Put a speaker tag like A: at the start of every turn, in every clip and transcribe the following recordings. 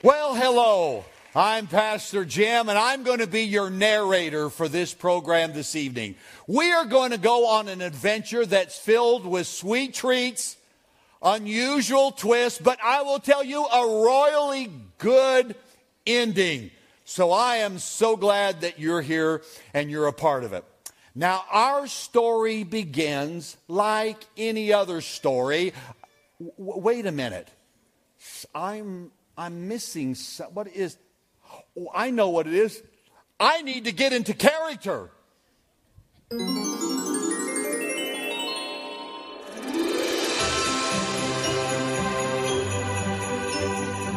A: Well, hello. I'm Pastor Jim, and I'm going to be your narrator for this program this evening. We are going to go on an adventure that's filled with sweet treats, unusual twists, but I will tell you a royally good ending. So I am so glad that you're here and you're a part of it. Now, our story begins like any other story. W- wait a minute. I'm, I'm missing some, what is, oh, I know what it is. I need to get into character.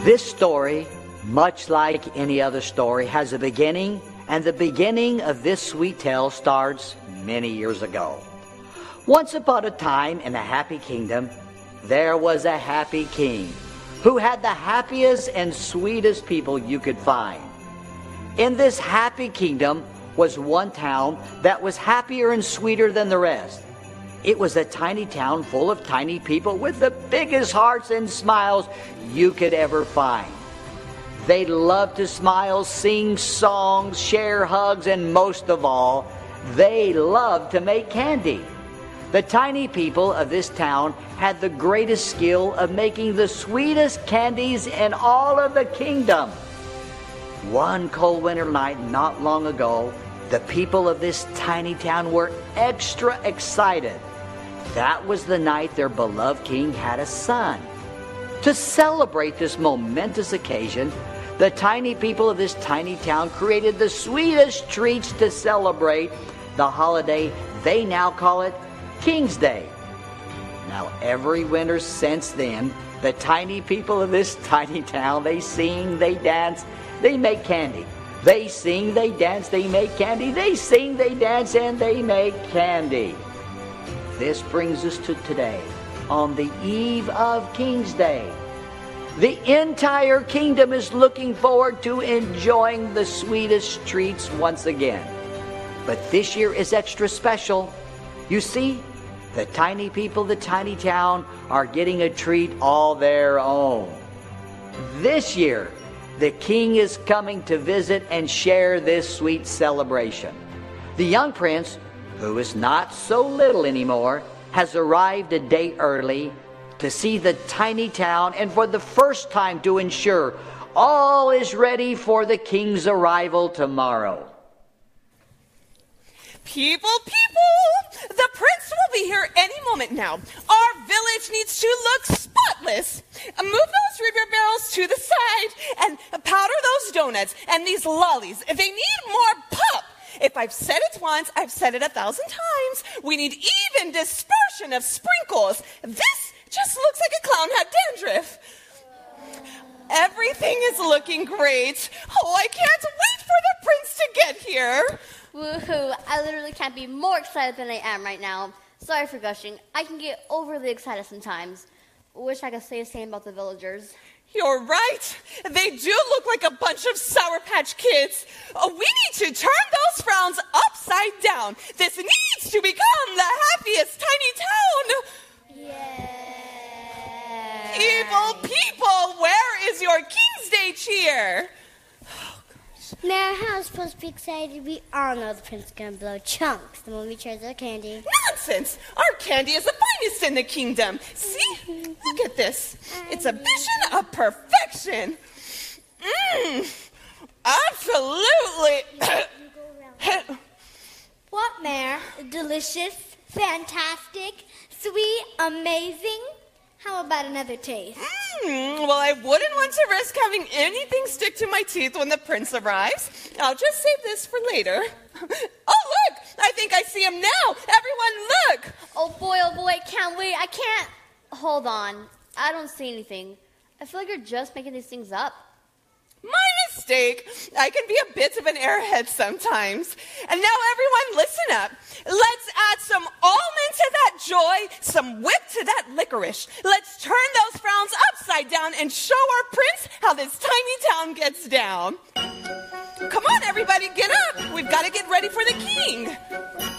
B: This story, much like any other story, has a beginning, and the beginning of this sweet tale starts many years ago. Once upon a time in a happy kingdom, there was a happy king who had the happiest and sweetest people you could find. In this happy kingdom was one town that was happier and sweeter than the rest. It was a tiny town full of tiny people with the biggest hearts and smiles you could ever find. They loved to smile, sing songs, share hugs, and most of all, they loved to make candy. The tiny people of this town had the greatest skill of making the sweetest candies in all of the kingdom. One cold winter night not long ago, the people of this tiny town were extra excited. That was the night their beloved king had a son. To celebrate this momentous occasion, the tiny people of this tiny town created the sweetest treats to celebrate the holiday. They now call it King's Day. Now, every winter since then, the tiny people of this tiny town, they sing, they dance, they make candy. They sing, they dance, they make candy. They sing, they dance, and they make candy. This brings us to today, on the eve of King's Day. The entire kingdom is looking forward to enjoying the sweetest treats once again. But this year is extra special. You see, the tiny people, the tiny town, are getting a treat all their own. This year, the king is coming to visit and share this sweet celebration. The young prince, who is not so little anymore, has arrived a day early to see the tiny town and for the first time to ensure all is ready for the king's arrival tomorrow.
C: People, people, the prince will be here any moment now. Our village needs to look spotless. Move those river barrels to the side and powder those donuts and these lollies. If They need more pop. If I've said it once, I've said it a thousand times. We need even dispersion of sprinkles. This just looks like a clown had dandruff. Everything is looking great. Oh, I can't wait for the prince to get here.
D: Woohoo! I literally can't be more excited than I am right now. Sorry for gushing. I can get overly excited sometimes. Wish I could say the same about the villagers.
C: You're right. They do look like a bunch of Sour Patch Kids. Oh, we need to turn those frowns upside down. This needs to become the happiest tiny town.
D: Yeah.
C: People, people, where is your King's Day cheer? Oh gosh.
E: Now, how is supposed to be excited? We all know the prince is gonna blow chunks the moment we tries our candy.
C: Nonsense! Our candy is the finest in the kingdom. See? Look at this. It's a vision of perfection. Mmm. Absolutely.
E: What, Mare? Delicious, fantastic, sweet, amazing? How about another taste?
C: Mm, well, I wouldn't want to risk having anything stick to my teeth when the prince arrives. I'll just save this for later. Oh, look! I think I see him now. Everyone, look!
D: Oh boy, oh boy, can't wait. I can't. Hold on. I don't see anything. I feel like you're just making these things up.
C: My mistake. I can be a bit of an airhead sometimes. And now, everyone, listen up. Let's add some almond to that joy, some whip to that licorice. Let's turn those frowns upside down and show our prince how this tiny town gets down. Come on, everybody, get up. We've got to get ready for the king.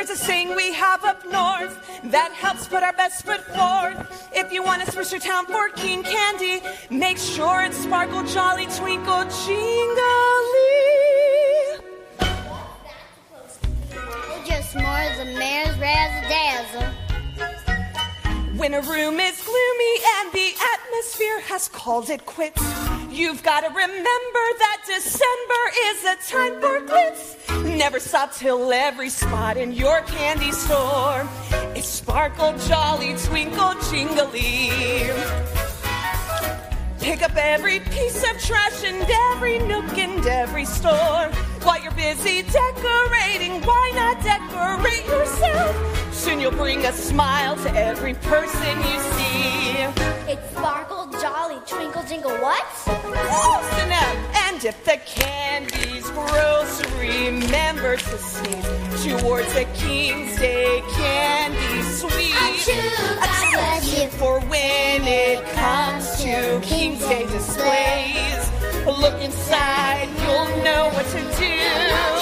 C: There There's a saying we have up north that helps put our best foot forth. If you want to switch your town for king candy, make sure it's sparkle, jolly, twinkle, jingly.
E: Just more the mayor's razzle dazzle.
C: When a room is gloomy and the atmosphere has called it quits, you've got to remember that December is a time for glitz. Never stop till every spot in your candy store is sparkle, jolly, twinkle, jingly. Pick up every piece of trash and every nook and every store. While you're busy decorating, why not decorate yourself? Soon you'll bring a smile to every person you see.
E: It's sparkle, jolly, twinkle, jingle, what?
C: Close enough. And if the candy's gross, remember to sneeze towards the King's Day candy sweet.
E: Achoo, achoo.
C: For when it comes to King's Day displays, look inside, you'll know what to do.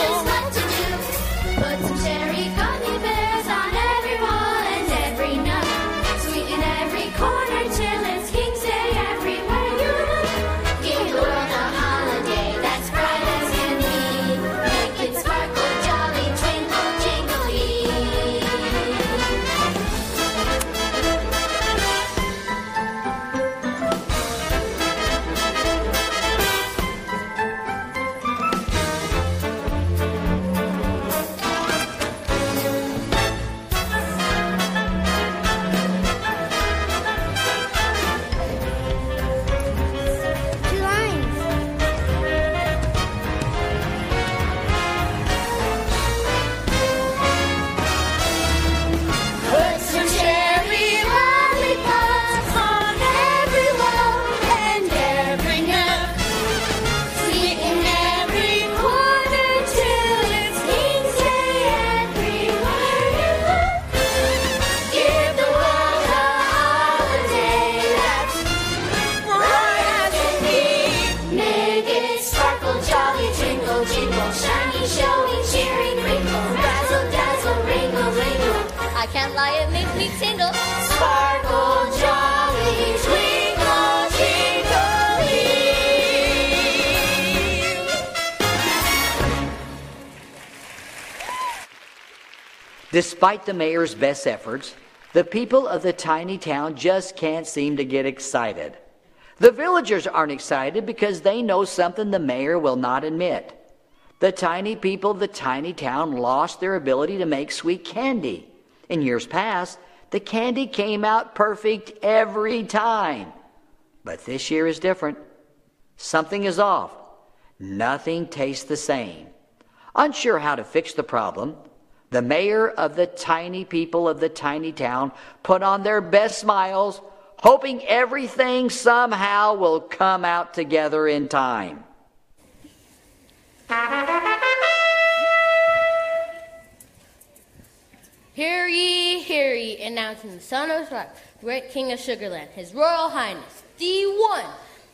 B: Despite the mayor's best efforts, the people of the tiny town just can't seem to get excited. The villagers aren't excited because they know something the mayor will not admit. The tiny people of the tiny town lost their ability to make sweet candy. In years past, the candy came out perfect every time. But this year is different. Something is off. Nothing tastes the same. Unsure how to fix the problem, the mayor of the tiny people of the tiny town put on their best smiles, hoping everything somehow will come out together in time.
F: Hear ye, hear ye, announcing the son of Rock, great king of Sugarland, his royal highness, the one,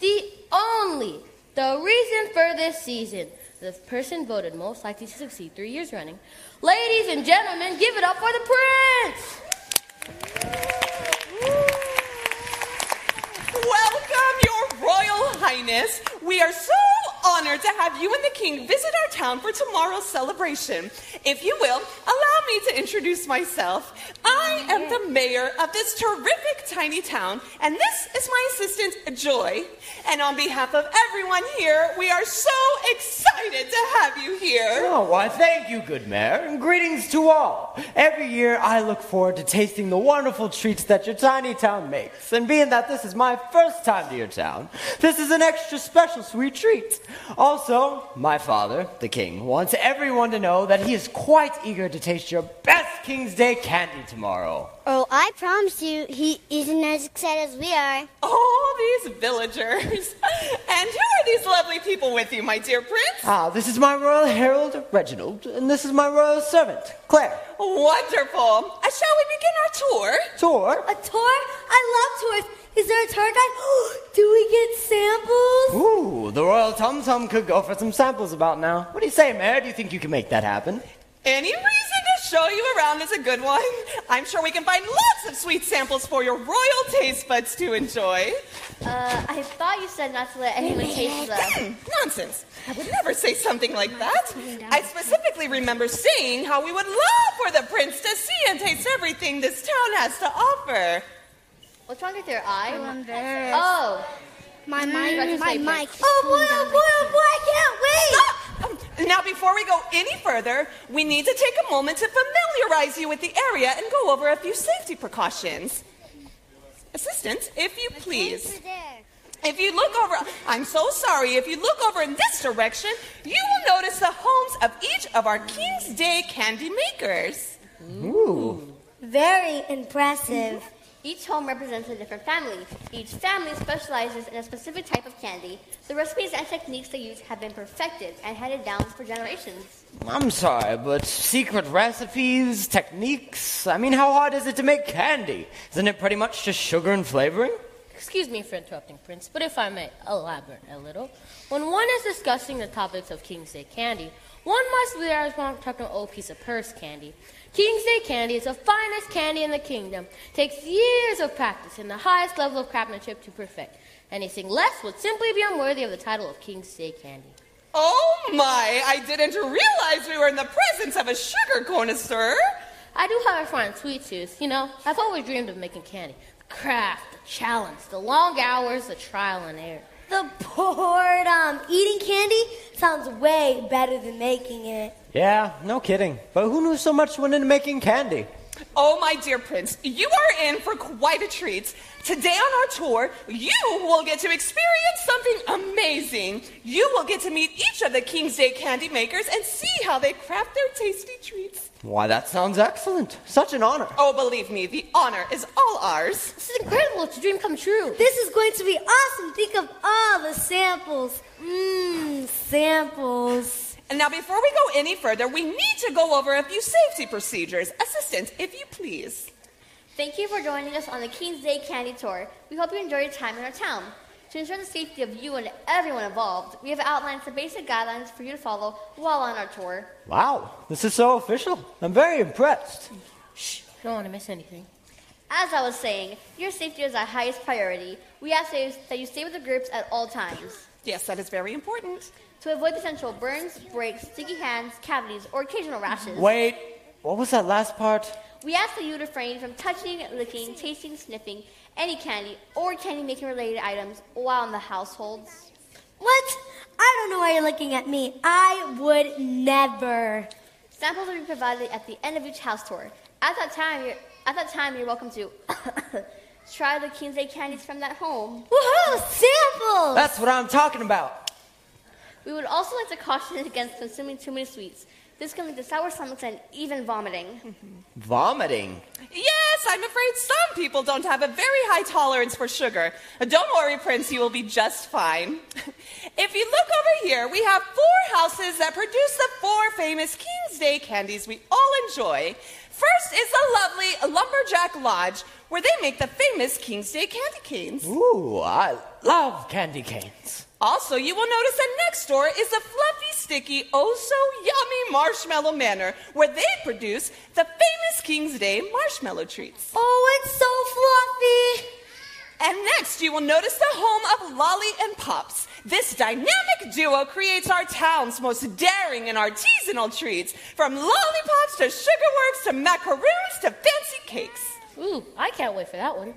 F: the only, the reason for this season, the person voted most likely to succeed three years running. Ladies and gentlemen, give it up for the prince!
C: Welcome, Your Royal Highness. We are so honored to have you and the King visit our town for tomorrow's celebration. If you will, allow me to introduce myself. I am the mayor of this terrific tiny town, and this is my assistant, Joy. And on behalf of everyone here, we are so excited to have you here.
G: Oh, why, thank you, good mayor, and greetings to all. Every year I look forward to tasting the wonderful treats that your tiny town makes. And being that this is my first time to your town, this is an extra special sweet treat. Also, my father, the king, wants everyone to know that he is quite eager to taste your best King's Day candy tomorrow.
E: Oh, I promise you, he isn't as excited as we are.
C: Oh, these villagers. And who are these lovely people with you, my dear prince?
G: Ah, this is my royal herald, Reginald, and this is my royal servant, Claire.
C: Wonderful. Uh, shall we begin our tour?
G: Tour?
H: A tour? I love tours. Is there a tour guide? Do we get samples?
G: Ooh, the royal tum tum could go for some samples about now. What do you say, Mayor? Do you think you can make that happen?
C: Any reason to show you around is a good one. I'm sure we can find lots of sweet samples for your royal taste buds to enjoy.
D: Uh, I thought you said not to let anyone taste the.
C: Hmm, Nonsense. I would never say something like that. I specifically remember saying how we would love for the prince to see and taste everything this town has to offer.
D: What's wrong with your eye?
E: I'm embarrassed.
D: Oh,
E: My
D: Mm,
E: mic,
D: that's
E: my
D: my
E: mic.
D: mic.
E: Oh boy, oh boy, oh boy, I can't wait.
C: Um, Now, before we go any further, we need to take a moment to familiarize you with the area and go over a few safety precautions. Assistant, if you please. If you look over, I'm so sorry, if you look over in this direction, you will notice the homes of each of our King's Day candy makers. Ooh.
E: Very impressive.
D: Each home represents a different family. Each family specializes in a specific type of candy. The recipes and techniques they use have been perfected and handed down for generations.
G: I'm sorry, but secret recipes, techniques. I mean, how hard is it to make candy? Isn't it pretty much just sugar and flavoring?
F: Excuse me for interrupting, Prince, but if I may elaborate a little. When one is discussing the topics of King's Day candy, one must be there one talking old piece of purse candy. King's Day candy is the finest candy in the kingdom. Takes years of practice and the highest level of craftsmanship to perfect. Anything less would simply be unworthy of the title of King's Day candy.
C: Oh my, I didn't realize we were in the presence of a sugar connoisseur.
F: I do have a fine sweet tooth. You know, I've always dreamed of making candy. The craft, the challenge, the long hours, the trial and error.
E: The boredom. Um, eating candy sounds way better than making it.
G: Yeah, no kidding. But who knew so much went into making candy?
C: Oh, my dear prince, you are in for quite a treat. Today on our tour, you will get to experience something amazing. You will get to meet each of the King's Day candy makers and see how they craft their tasty treats.
G: Why, that sounds excellent. Such an honor.
C: Oh, believe me, the honor is all ours.
F: This is incredible. It's a dream come true.
E: This is going to be awesome. Think of all the samples. Mmm, samples.
C: And now, before we go any further, we need to go over a few safety procedures. Assistant, if you please.
D: Thank you for joining us on the King's Day Candy Tour. We hope you enjoy your time in our town. To ensure the safety of you and everyone involved, we have outlined some basic guidelines for you to follow while on our tour.
G: Wow, this is so official. I'm very impressed.
F: Shh, don't want to miss anything.
D: As I was saying, your safety is our highest priority. We ask that you- that you stay with the groups at all times.
C: Yes, that is very important.
D: To avoid potential burns, breaks, sticky hands, cavities, or occasional rashes,
G: Wait, what was that last part?
D: we ask that you refrain from touching, licking, tasting, sniffing any candy or candy making related items while in the households.
E: What? I don't know why you're looking at me. I would never.
D: Samples will be provided at the end of each house tour. At that time, you're, at that time, you're welcome to try the King's Day candies from that home.
E: Woohoo! Samples!
G: That's what I'm talking about.
D: We would also like to caution against consuming too many sweets. This can lead to sour stomachs and even vomiting.
G: Vomiting.
C: Yes, I'm afraid some people don't have a very high tolerance for sugar. Uh, don't worry, Prince, you will be just fine. If you look over here, we have four houses that produce the four famous King's Day candies we all enjoy. First is the lovely Lumberjack Lodge, where they make the famous King's Day candy canes.
G: Ooh, I love candy canes.
C: Also, you will notice that next door is the fluffy, sticky, oh so yummy Marshmallow Manor, where they produce the famous King's Day marshmallow treats.
E: Oh, it's so fluffy.
C: And next, you will notice the home of Lolly and Pops. This dynamic duo creates our town's most daring and artisanal treats, from lollipops to sugarworks to macaroons to fancy cakes.
F: Ooh, I can't wait for that one.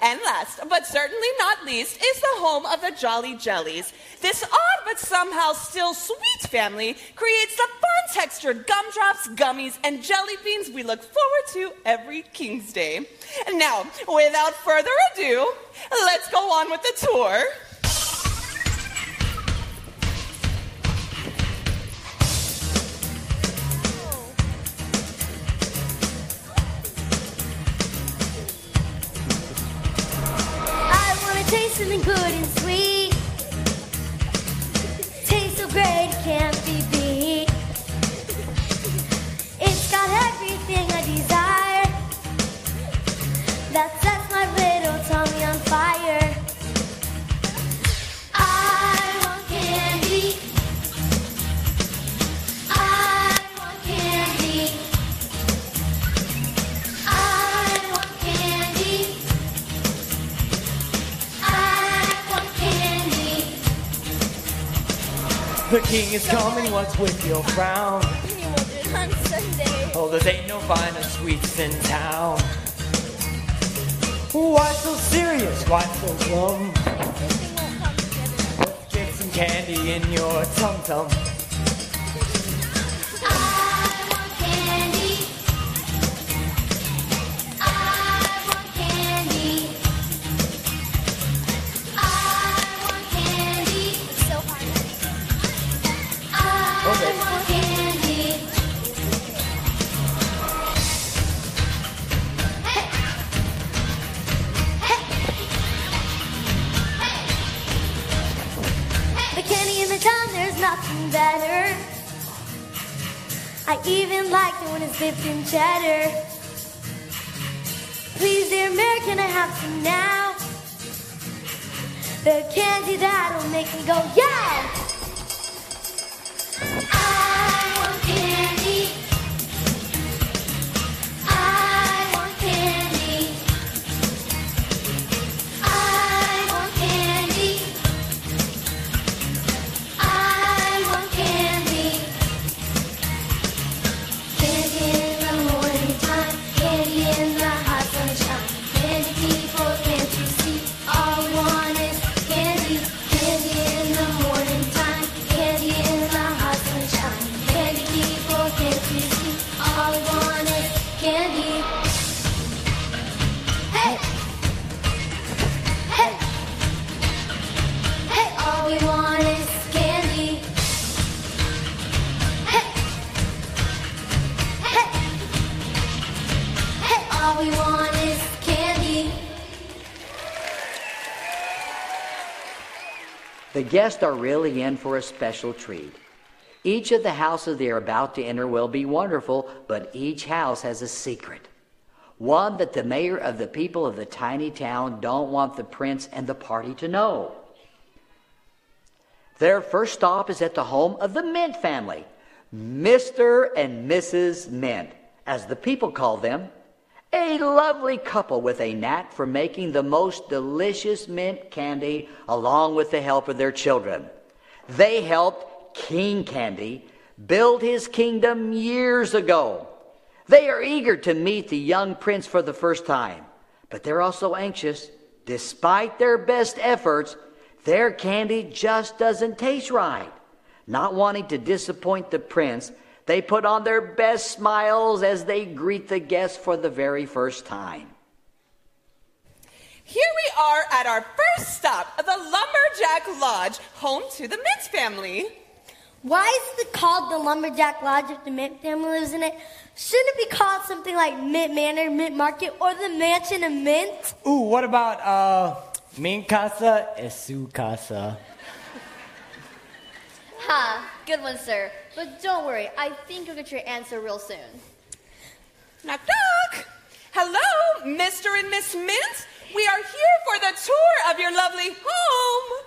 C: And last, but certainly not least, is the home of the Jolly Jellies. This odd but somehow still sweet family creates the fun textured gumdrops, gummies, and jelly beans we look forward to every King's Day. Now, without further ado, let's go on with the tour.
E: Great, can't be
G: The king is coming, what's with your frown?
I: on Sunday.
G: Oh, there ain't no finer sweets in town. Why so serious? Why so glum? Get some candy in your tum tum.
E: In cheddar. Please, dear Mayor, can I have some now? The candy that'll make me go, yeah!
B: Guests are really in for a special treat. Each of the houses they are about to enter will be wonderful, but each house has a secret. One that the mayor of the people of the tiny town don't want the prince and the party to know. Their first stop is at the home of the Mint family, Mr. and Mrs. Mint, as the people call them. A lovely couple with a knack for making the most delicious mint candy along with the help of their children. They helped King Candy build his kingdom years ago. They are eager to meet the young prince for the first time, but they're also anxious. Despite their best efforts, their candy just doesn't taste right. Not wanting to disappoint the prince, they put on their best smiles as they greet the guests for the very first time.
C: Here we are at our first stop, the Lumberjack Lodge, home to the Mintz family.
E: Why is it called the Lumberjack Lodge if the Mint family lives in it? Shouldn't it be called something like Mint Manor, Mint Market, or the Mansion of Mint?
G: Ooh, what about, uh, min casa es su casa?
D: Ha, good one, sir. But don't worry, I think you'll get your answer real soon.
C: Knock, knock. Hello, Mr. and Miss Mintz. We are here for the tour of your lovely home.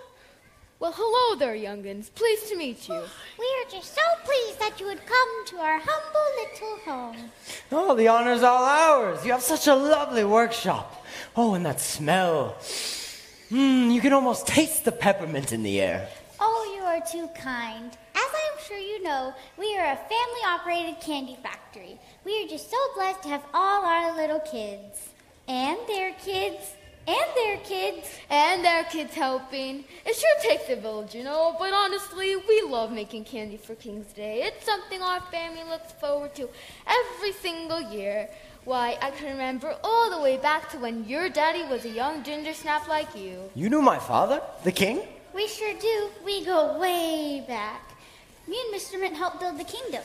J: Well, hello there, youngins. Pleased to meet you.
E: We are just so pleased that you would come to our humble little home.
G: Oh, the honor's all ours. You have such a lovely workshop. Oh, and that smell. Mmm, you can almost taste the peppermint in the air.
E: Oh, you are too kind. As I am sure you know, we are a family operated candy factory. We are just so blessed to have all our little kids. And their kids. And their kids.
J: And their kids helping. It sure takes a village, you know, but honestly, we love making candy for King's Day. It's something our family looks forward to every single year. Why, I can remember all the way back to when your daddy was a young ginger snap like you.
G: You knew my father, the king?
E: We sure do. We go way back. Me and Mr. Mint helped build the kingdom.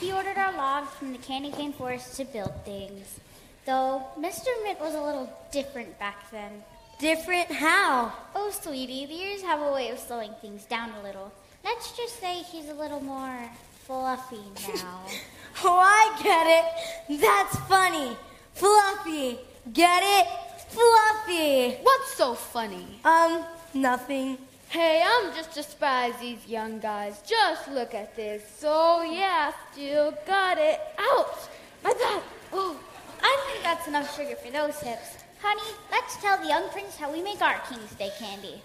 E: He ordered our logs from the candy cane forest to build things. Though Mr. Mint was a little different back then. Different how? Oh, sweetie, the years have a way of slowing things down a little. Let's just say he's a little more fluffy now. oh, I get it. That's funny. Fluffy. Get it? Fluffy.
J: What's so funny?
E: Um, nothing.
J: Hey, I'm just despise these young guys. Just look at this. So yeah, still got it. Ouch! My back. Oh.
E: I think that's enough sugar for those hips. Honey, let's tell the young prince how we make our King's Day candy.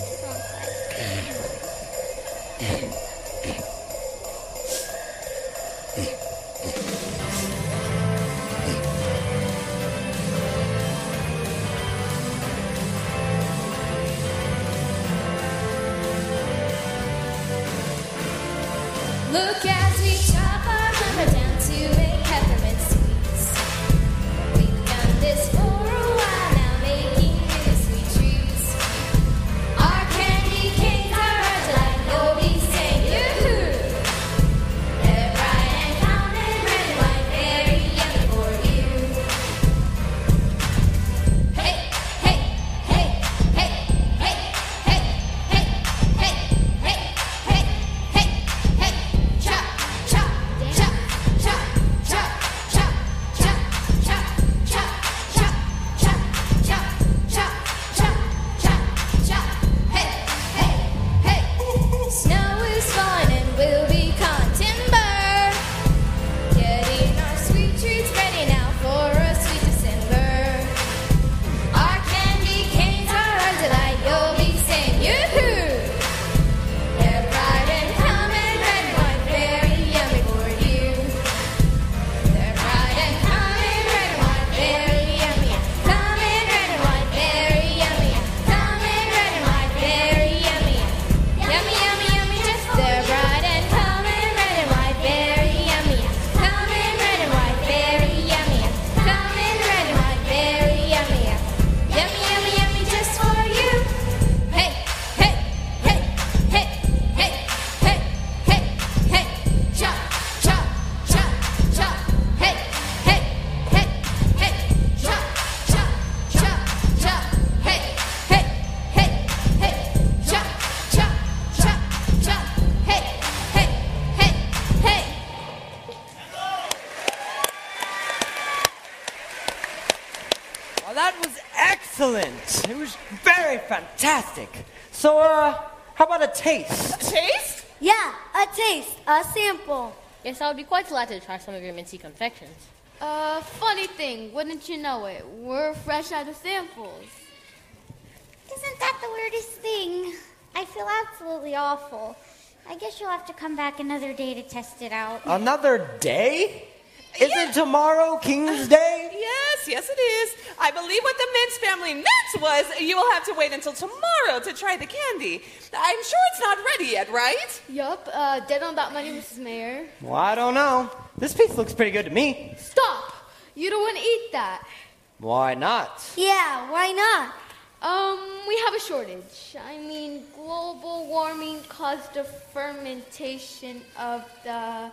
G: how about a taste?
C: Taste?
E: Yeah, a taste, a sample.
F: Yes, I would be quite delighted to try some of your minty confections.
J: Uh, funny thing, wouldn't you know it? We're fresh out of samples.
E: Isn't that the weirdest thing? I feel absolutely awful. I guess you'll have to come back another day to test it out.
G: Another day? Isn't tomorrow King's Day?
C: Yes, yes, it is. I believe what the Mintz family meant was you will have to wait until tomorrow to try the candy. I'm sure it's not ready yet, right?
J: Yup, uh, dead on that money, Mrs. Mayor.
G: Well, I don't know. This piece looks pretty good to me.
J: Stop! You don't want to eat that.
G: Why not?
E: Yeah, why not?
J: Um, we have a shortage. I mean, global warming caused the fermentation of the.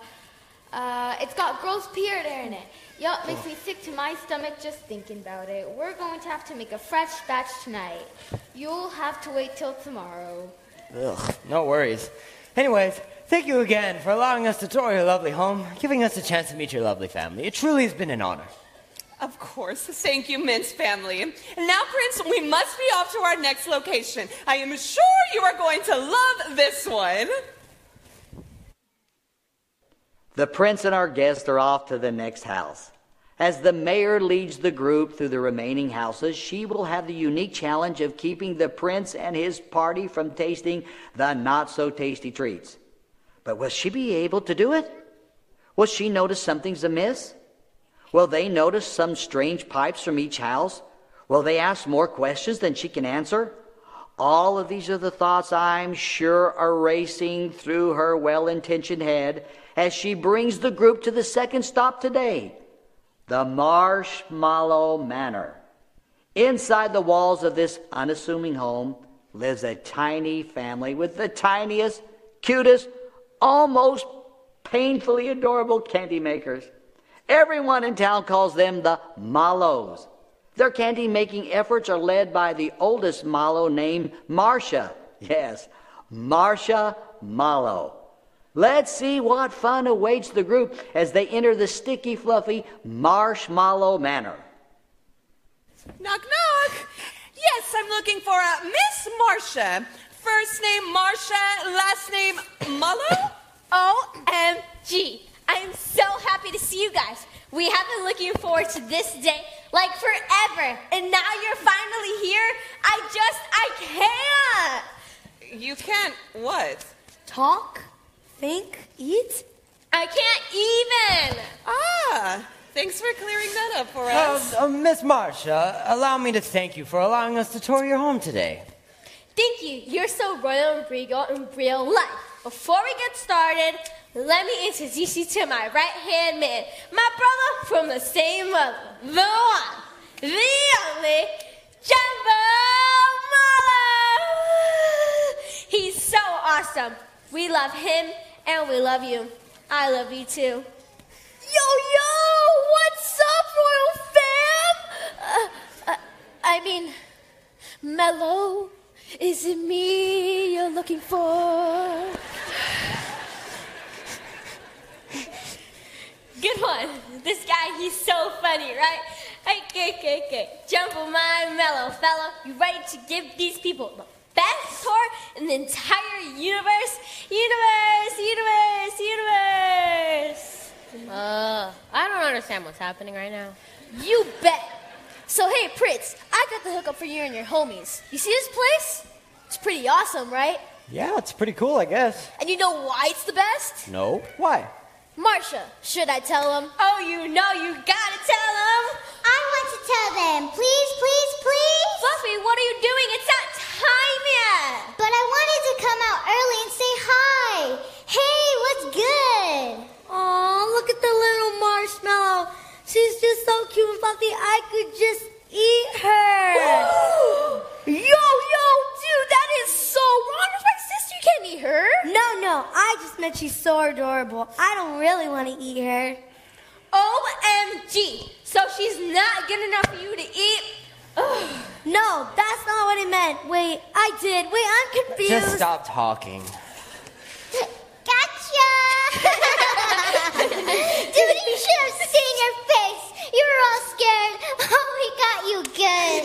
J: Uh, it's got gross peanut air in it. Yup, makes me sick to my stomach just thinking about it. We're going to have to make a fresh batch tonight. You'll have to wait till tomorrow.
G: Ugh, no worries. Anyways, thank you again for allowing us to tour your lovely home, giving us a chance to meet your lovely family. It truly has been an honor.
C: Of course. Thank you, Mintz family. And now, Prince, we must be off to our next location. I am sure you are going to love this one.
B: The prince and our guest are off to the next house. As the mayor leads the group through the remaining houses, she will have the unique challenge of keeping the prince and his party from tasting the not so tasty treats. But will she be able to do it? Will she notice something's amiss? Will they notice some strange pipes from each house? Will they ask more questions than she can answer? All of these are the thoughts I'm sure are racing through her well intentioned head as she brings the group to the second stop today the Marshmallow Manor. Inside the walls of this unassuming home lives a tiny family with the tiniest, cutest, almost painfully adorable candy makers. Everyone in town calls them the Mallows. Their candy making efforts are led by the oldest Mallow named Marcia. Yes, Marcia Mallow. Let's see what fun awaits the group as they enter the sticky, fluffy Marshmallow Manor.
C: Knock, knock. Yes, I'm looking for a Miss Marcia. First name Marcia, last name Mallow?
K: OMG. I am so happy to see you guys. We have been looking forward to this day
F: like forever. And now you're finally here. I just, I can't.
C: You can't what?
J: Talk, think, eat.
F: I can't even.
C: Ah, thanks for clearing that up for us.
G: Uh, uh, Miss Marcia, allow me to thank you for allowing us to tour your home today.
F: Thank you. You're so royal and regal in real life. Before we get started, let me introduce you to my right hand man, my brother from the same mother, the one, the only, Jumbo Muller. He's so awesome. We love him and we love you. I love you too.
J: Yo, yo! What's up, Royal Fam? Uh, uh, I mean, Mellow, is it me you're looking for?
F: Good one. This guy, he's so funny, right? Okay, okay, okay. Jumbo, my mellow fellow, you ready to give these people tour in the entire universe? Universe, universe, universe. Uh, I don't understand what's happening right now.
J: You bet. So, hey, Pritz, I got the hookup for you and your homies. You see this place? It's pretty awesome, right?
G: Yeah, it's pretty cool, I guess.
J: And you know why it's the best?
G: No? Why?
J: Marcia, should I tell them?
F: Oh, you know you gotta tell them.
E: I want to tell them. Please, please, please.
F: Fluffy, what are you doing? It's not time yet.
E: But I wanted to come out early and say hi. Hey, what's good?
J: Aw, look at the little marshmallow. She's just so cute and fluffy. I could just eat her. yo, yo, dude, that is so wrong. That's my sister. You can't eat her. No, no. I just meant she's so adorable. I don't really want to eat her.
F: OMG. So she's not good enough for you to eat? Ugh.
J: No, that's not what I meant. Wait, I did. Wait, I'm confused.
G: Just stop talking.
E: Gotcha! Dude, you should have seen your face. You were all scared. Oh, we got you good.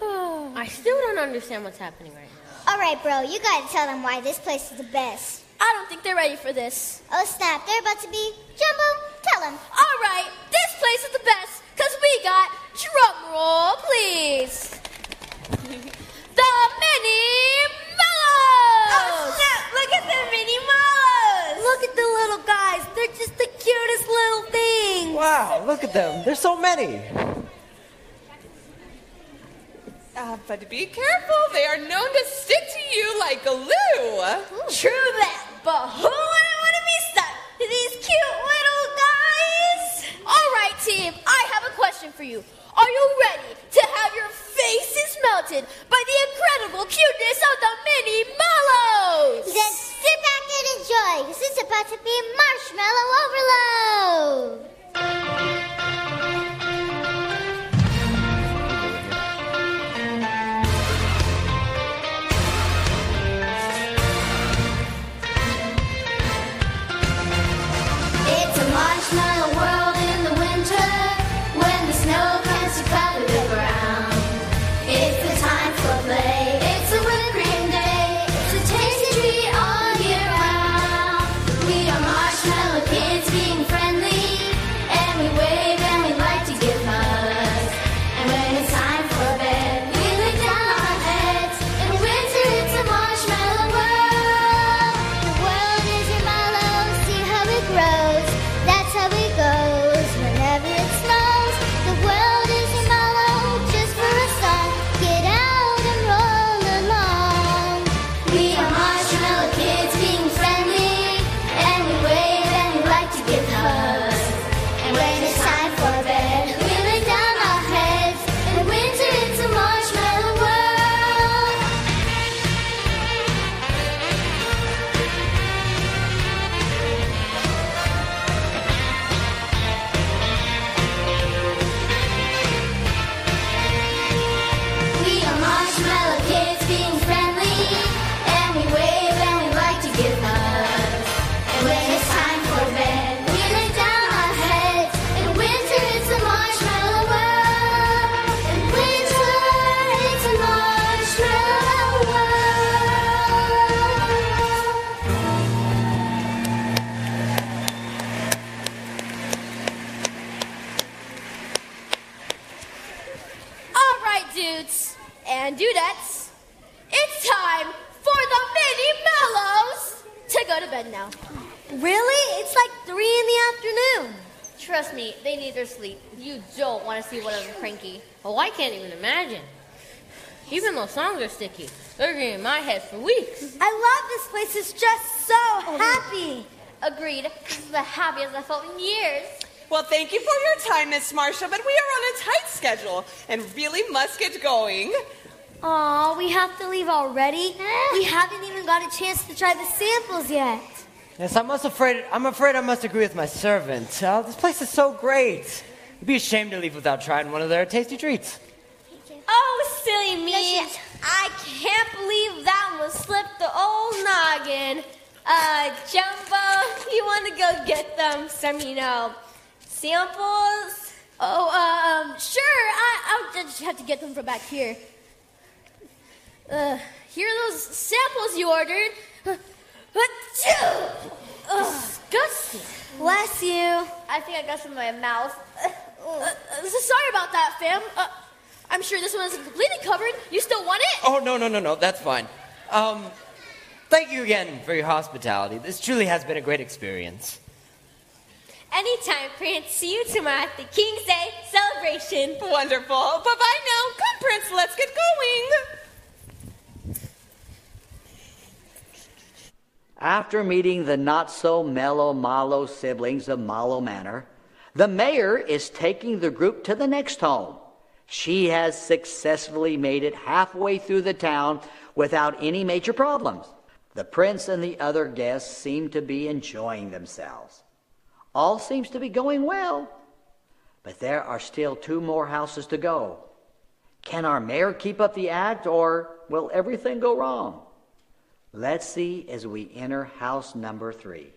F: I still don't understand what's happening right now.
E: All right, bro, you gotta tell them why this place is the best.
J: I don't think they're ready for this.
E: Oh, snap, they're about to be. Jumbo, tell them.
J: All right, this place is the best because we got drum roll, please. the mini mellows.
F: Oh, snap. Look at the mini mallows.
J: Look at the little guys. They're just the cutest little things.
G: Wow, look at them. There's so many.
C: Uh, but be careful, they are known to stick to you like glue.
F: True that, but who wouldn't want to be stuck to these cute little guys?
J: All right, team, I have a question for you. Are you ready to have your faces melted by the incredible cuteness of the mini mallows?
E: Then sit back and enjoy, because it's about to be marshmallow overload.
F: I can't even imagine. Even those songs are sticky. They're getting in my head for weeks.
E: I love this place. It's just so happy.
D: Agreed. This is the happiest I've felt in years.
C: Well, thank you for your time, Miss Marshall, but we are on a tight schedule and really must get going.
E: Aw, we have to leave already? We haven't even got a chance to try the samples yet.
G: Yes, I'm most afraid. I'm afraid I must agree with my servant. Uh, this place is so great. It'd be a shame to leave without trying one of their tasty treats.
F: Oh, silly me. I can't believe that one slipped the old noggin. Uh, Jumbo, you want to go get them some, you know, samples?
J: Oh, uh, um, sure. I, I'll just have to get them from back here.
F: Uh, here are those samples you ordered. But you, disgusting.
E: Bless you.
D: I think I got some in my mouth.
J: Uh, uh, sorry about that, fam. Uh, I'm sure this one isn't completely covered. You still want it?
G: Oh no no no no, that's fine. Um, thank you again for your hospitality. This truly has been a great experience.
F: Anytime, Prince. See you tomorrow at the King's Day celebration.
C: Wonderful. Bye bye now. Come, Prince, let's get going.
B: After meeting the not so mellow Mallow siblings of Mallow Manor, the mayor is taking the group to the next home. She has successfully made it halfway through the town without any major problems. The prince and the other guests seem to be enjoying themselves. All seems to be going well. But there are still two more houses to go. Can our mayor keep up the act, or will everything go wrong? Let's see as we enter house number three.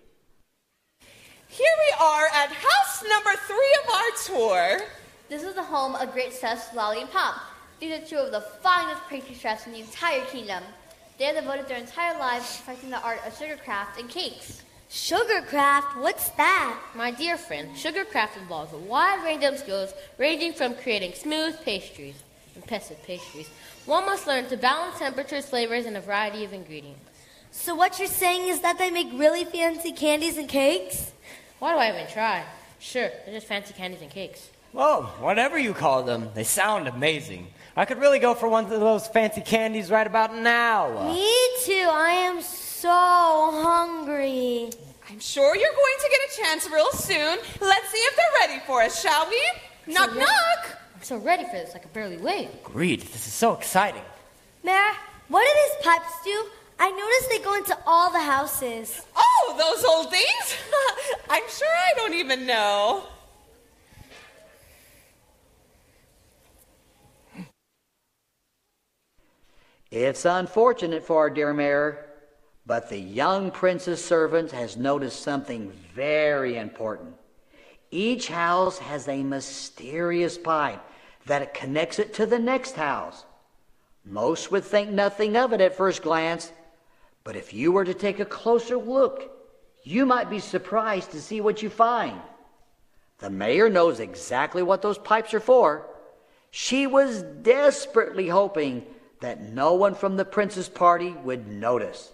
C: Here we are at house number three of our tour.
D: This is the home of great chefs Lolly and Pop. These are two of the finest pastry chefs in the entire kingdom. They have devoted their entire lives to perfecting the art of sugarcraft and cakes.
E: Sugarcraft? What's that?
F: My dear friend, sugarcraft involves a wide range of skills ranging from creating smooth pastries, impressive pastries. One must learn to balance temperatures, flavors, and a variety of ingredients.
E: So what you're saying is that they make really fancy candies and cakes?
F: Why do I even try? Sure, they're just fancy candies and cakes.
G: Well, whatever you call them, they sound amazing. I could really go for one of those fancy candies right about now.
E: Me too. I am so hungry.
C: I'm sure you're going to get a chance real soon. Let's see if they're ready for us, shall we? Knock, knock.
F: I'm so ready for this, I can barely wait.
G: Agreed. This is so exciting.
E: Mayor, what do these pipes do? I noticed they go into all the houses.
C: Oh, those old things? I'm sure I don't even know.
B: It's unfortunate for our dear mayor, but the young prince's servant has noticed something very important. Each house has a mysterious pipe that connects it to the next house. Most would think nothing of it at first glance, but if you were to take a closer look, you might be surprised to see what you find. The mayor knows exactly what those pipes are for. She was desperately hoping that no one from the prince's party would notice.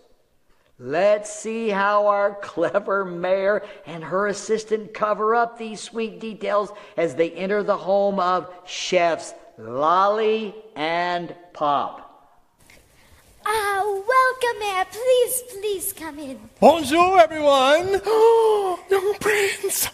B: Let's see how our clever mayor and her assistant cover up these sweet details as they enter the home of chefs Lolly and Pop.
E: Ah, welcome, Mayor. Please, please come in.
K: Bonjour, everyone. Oh, young prince.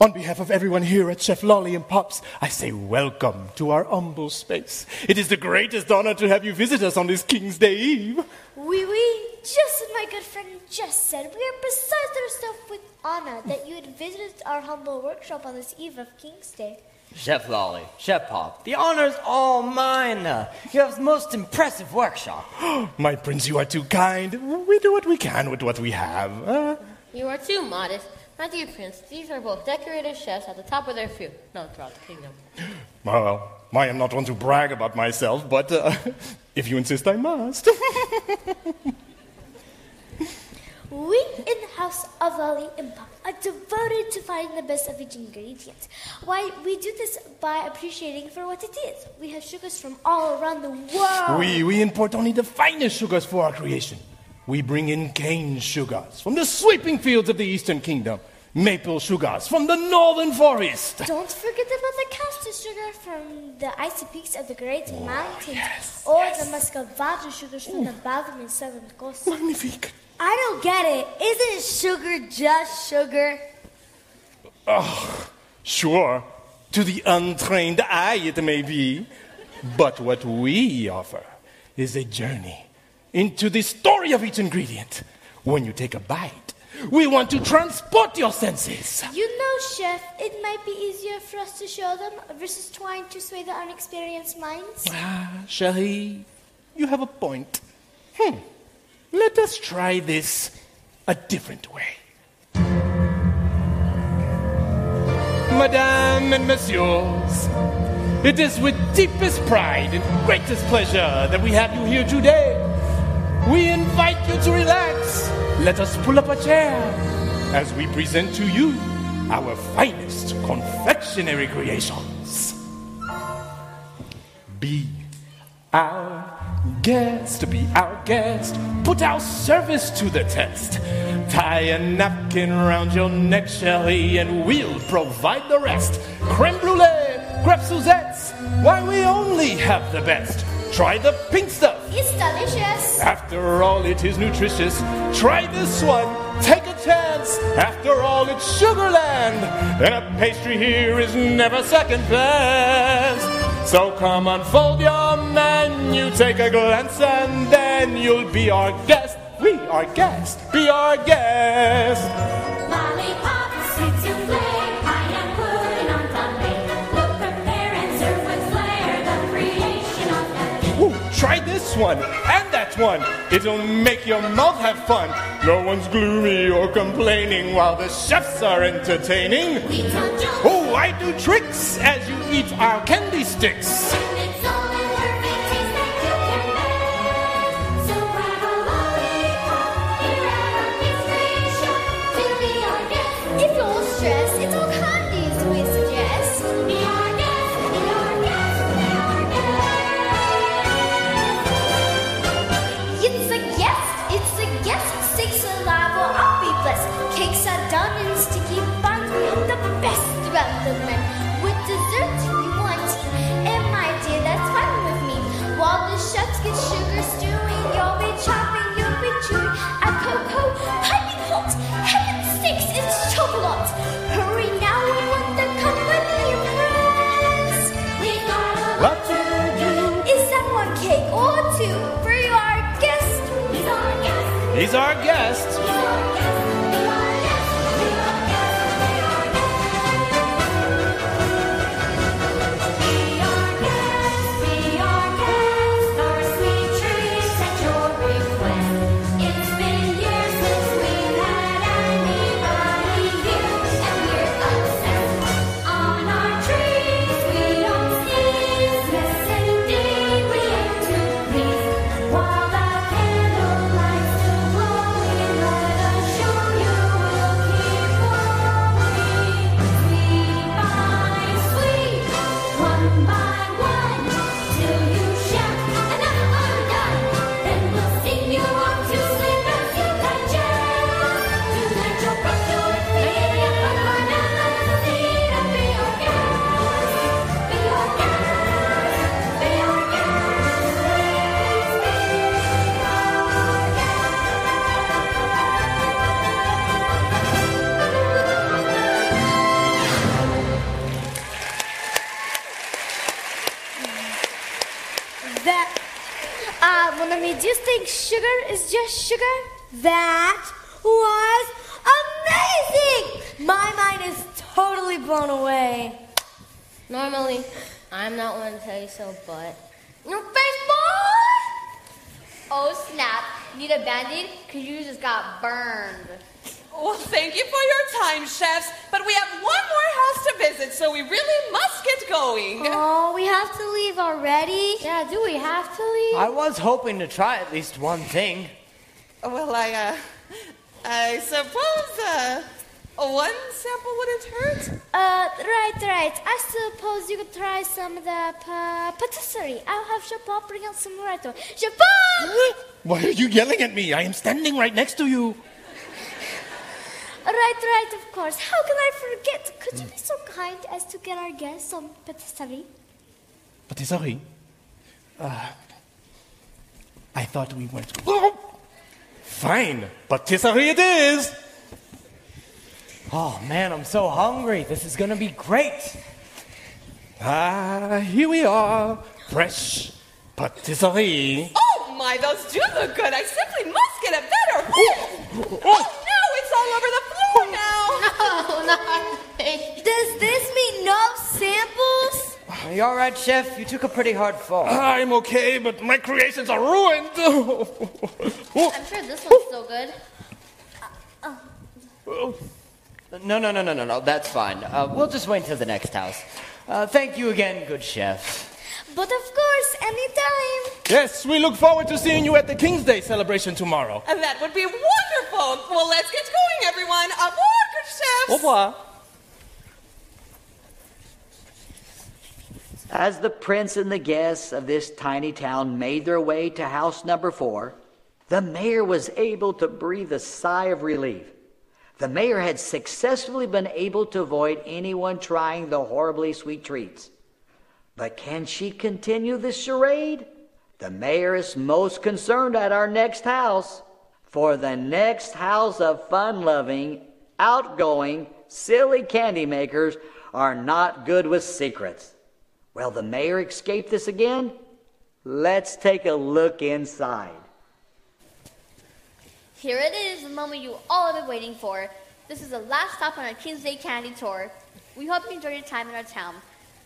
K: On behalf of everyone here at Chef Lolly and Pops, I say welcome to our humble space. It is the greatest honor to have you visit us on this King's Day Eve.
E: Oui, oui. Just as my good friend just said, we are beside ourselves with honor that you had visited our humble workshop on this eve of King's Day.
G: Chef Lolly, Chef Pop, the honor's all mine. You have the most impressive workshop.
K: My prince, you are too kind. We do what we can with what we have. Uh,
F: You are too modest. My dear prince, these are both decorated chefs at the top of their field, known throughout the kingdom.
K: well, I am not one to brag about myself, but uh, if you insist, I must.
L: We in the house of and Pop are devoted to finding the best of each ingredient. Why, we do this by appreciating for what it is. We have sugars from all around the world.
K: We, we import only the finest sugars for our creation. We bring in cane sugars from the sweeping fields of the Eastern Kingdom, maple sugars from the Northern Forest.
L: Don't forget about the castor sugar from the icy peaks of the Great oh, Mountains,
K: yes,
L: or the muscovado sugars from the Balkan and Southern coast.
K: Magnifique.
F: I don't get it. Isn't sugar just sugar?
K: Oh, sure. To the untrained eye, it may be. But what we offer is a journey into the story of each ingredient. When you take a bite, we want to transport your senses.
L: You know, Chef, it might be easier for us to show them versus trying to sway the unexperienced minds.
K: Ah, Cherie, you have a point. Hmm. Let us try this a different way. Madame and Messieurs, it is with deepest pride and greatest pleasure that we have you here today. We invite you to relax. Let us pull up a chair as we present to you our finest confectionery creations. Be our guest, to be our guest. Put our service to the test. Tie a napkin round your neck, Cherie, and we'll provide the rest. Creme brulee, crepe Suzettes, why we only have the best. Try the pink stuff.
L: It's delicious.
K: After all, it is nutritious. Try this one. Take a chance. After all, it's Sugarland. And a pastry here is never second best. So come unfold your menu, take a glance, and then you'll be our guest. We are guest. Be our guest.
H: Lollipop, sweet souffle, pineapple pudding on flambe. Look, prepare and serve with flair, the creation of that.
K: Ooh, try this one and that one. It'll make your mouth have fun. No one's gloomy or complaining while the chefs are entertaining.
H: We
K: I do tricks as you eat our candy sticks.
L: Dessert, you want tea? And my dear, that's fine with me. While the chefs get sugar stewing, you'll be chopping, you'll be chewing. At cocoa, piping hot. Heaven sticks, it's chocolate. Hurry now, we want the company press.
H: We got a
K: to do?
L: Is that one cake or two for your
H: our guest,
K: He's our guest.
H: he's our guest,
L: sugar is just sugar? That was amazing! My mind is totally blown away.
F: Normally, I'm not one to tell you so, but. Your face, boy!
D: Oh snap! Need a band-aid? Cause you just got burned.
C: Well, thank you for your time, chefs, but we have one more house to visit, so we really must get going.
L: Oh, we have to leave already?
F: Yeah, do we have to leave?
G: I was hoping to try at least one thing.
C: Well, I, uh, I suppose uh, one sample wouldn't hurt.
E: Uh, right, right. I suppose you could try some of the pa- patisserie. I'll have Chapon bring out some right away. Chapon!
K: Why are you yelling at me? I am standing right next to you.
E: Right, right, of course. How can I forget? Could you be so kind as to get our guests some patisserie?
K: Patisserie? Uh, I thought we weren't. Oh! Fine, patisserie it is.
G: Oh man, I'm so hungry. This is gonna be great.
K: Ah, here we are. Fresh patisserie.
C: Oh my, those do look good. I simply must get a better. Oh, no, it's all over the floor now.
F: No, not me.
J: Does this mean no samples?
G: Are you all right, chef? You took a pretty hard fall.
K: I'm okay, but my creations are ruined.
F: I'm sure this one's still good.
G: No, no, no, no, no, no. That's fine. Uh, we'll just wait until the next house. Uh, thank you again, good chef.
E: But of course, anytime.
K: yes, we look forward to seeing you at the King's Day celebration tomorrow.
C: And that would be wonderful. Well, let's get going, everyone. Aboard, good chefs.
K: Au revoir.
B: As the prince and the guests of this tiny town made their way to house number four, the mayor was able to breathe a sigh of relief. The mayor had successfully been able to avoid anyone trying the horribly sweet treats. But can she continue this charade? The mayor is most concerned at our next house. For the next house of fun loving, outgoing, silly candy makers are not good with secrets. Will the mayor escaped this again? Let's take a look inside.
D: Here it is, the moment you all have been waiting for. This is the last stop on our King's Day candy tour. We hope you enjoyed your time in our town.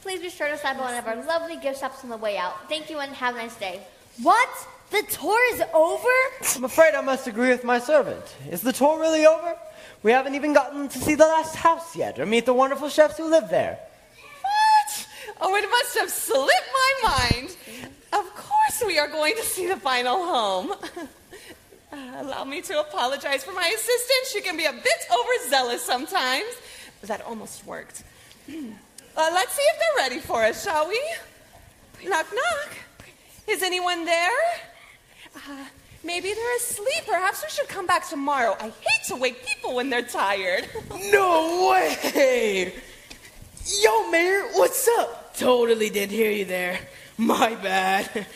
D: Please be sure to stop by one of our lovely gift shops on the way out. Thank you and have a nice day.
J: What? The tour is over?
G: I'm afraid I must agree with my servant. Is the tour really over? We haven't even gotten to see the last house yet or meet the wonderful chefs who live there.
C: Oh, it must have slipped my mind. Of course, we are going to see the final home. Uh, allow me to apologize for my assistant. She can be a bit overzealous sometimes. That almost worked. Uh, let's see if they're ready for us, shall we? Knock, knock. Is anyone there? Uh, maybe they're asleep. Perhaps we should come back tomorrow. I hate to wake people when they're tired.
M: No way! Yo, Mayor, what's up? Totally didn't hear you there. My bad.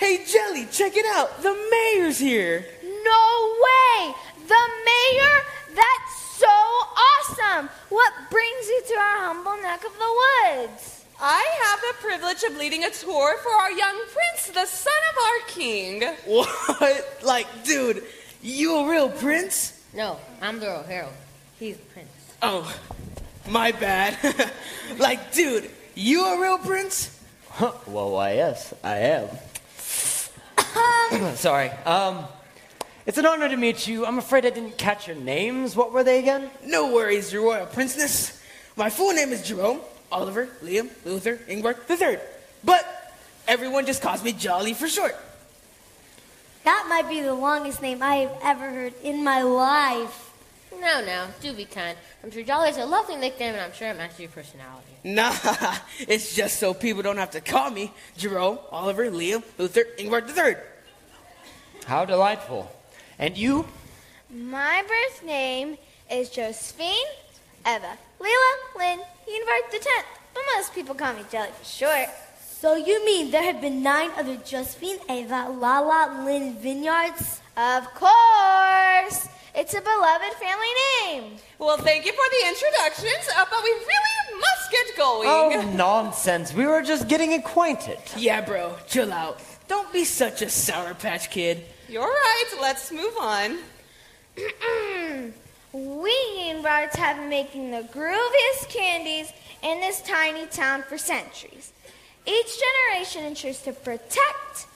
M: Hey, Jelly, check it out. The mayor's here.
J: No way! The mayor? That's so awesome! What brings you to our humble neck of the woods?
C: I have the privilege of leading a tour for our young prince, the son of our king.
M: What? Like, dude, you a real prince?
F: No, I'm the royal herald. He's the prince.
M: Oh, my bad. like, dude, you a real prince?
G: well, why, yes, I am. Sorry. Um, it's an honor to meet you. I'm afraid I didn't catch your names. What were they again?
M: No worries, your royal princess. My full name is Jerome, Oliver, Liam, Luther, Ingvar the Third. But everyone just calls me Jolly for short.
E: That might be the longest name I have ever heard in my life.
F: No, no, do be kind. I'm sure Jolly is a lovely nickname, and I'm sure it matches your personality.
M: Nah, it's just so people don't have to call me Jerome, Oliver, Liam, Luther, Ingvar the Third.
G: How delightful. And you?
J: My birth name is Josephine Eva Leela Lynn Univert the 10th, but most people call me Jelly for short.
E: So you mean there have been nine other Josephine, Ava, Lala, Lynn Vineyards?
J: Of course! It's a beloved family name.
C: Well, thank you for the introductions, uh, but we really must get going.
G: Oh, nonsense. We were just getting acquainted.
M: Yeah, bro, chill out. Don't be such a Sour Patch Kid.
C: You're right. Let's move on.
J: we Unvarts have been making the grooviest candies in this tiny town for centuries. Each generation ensures to protect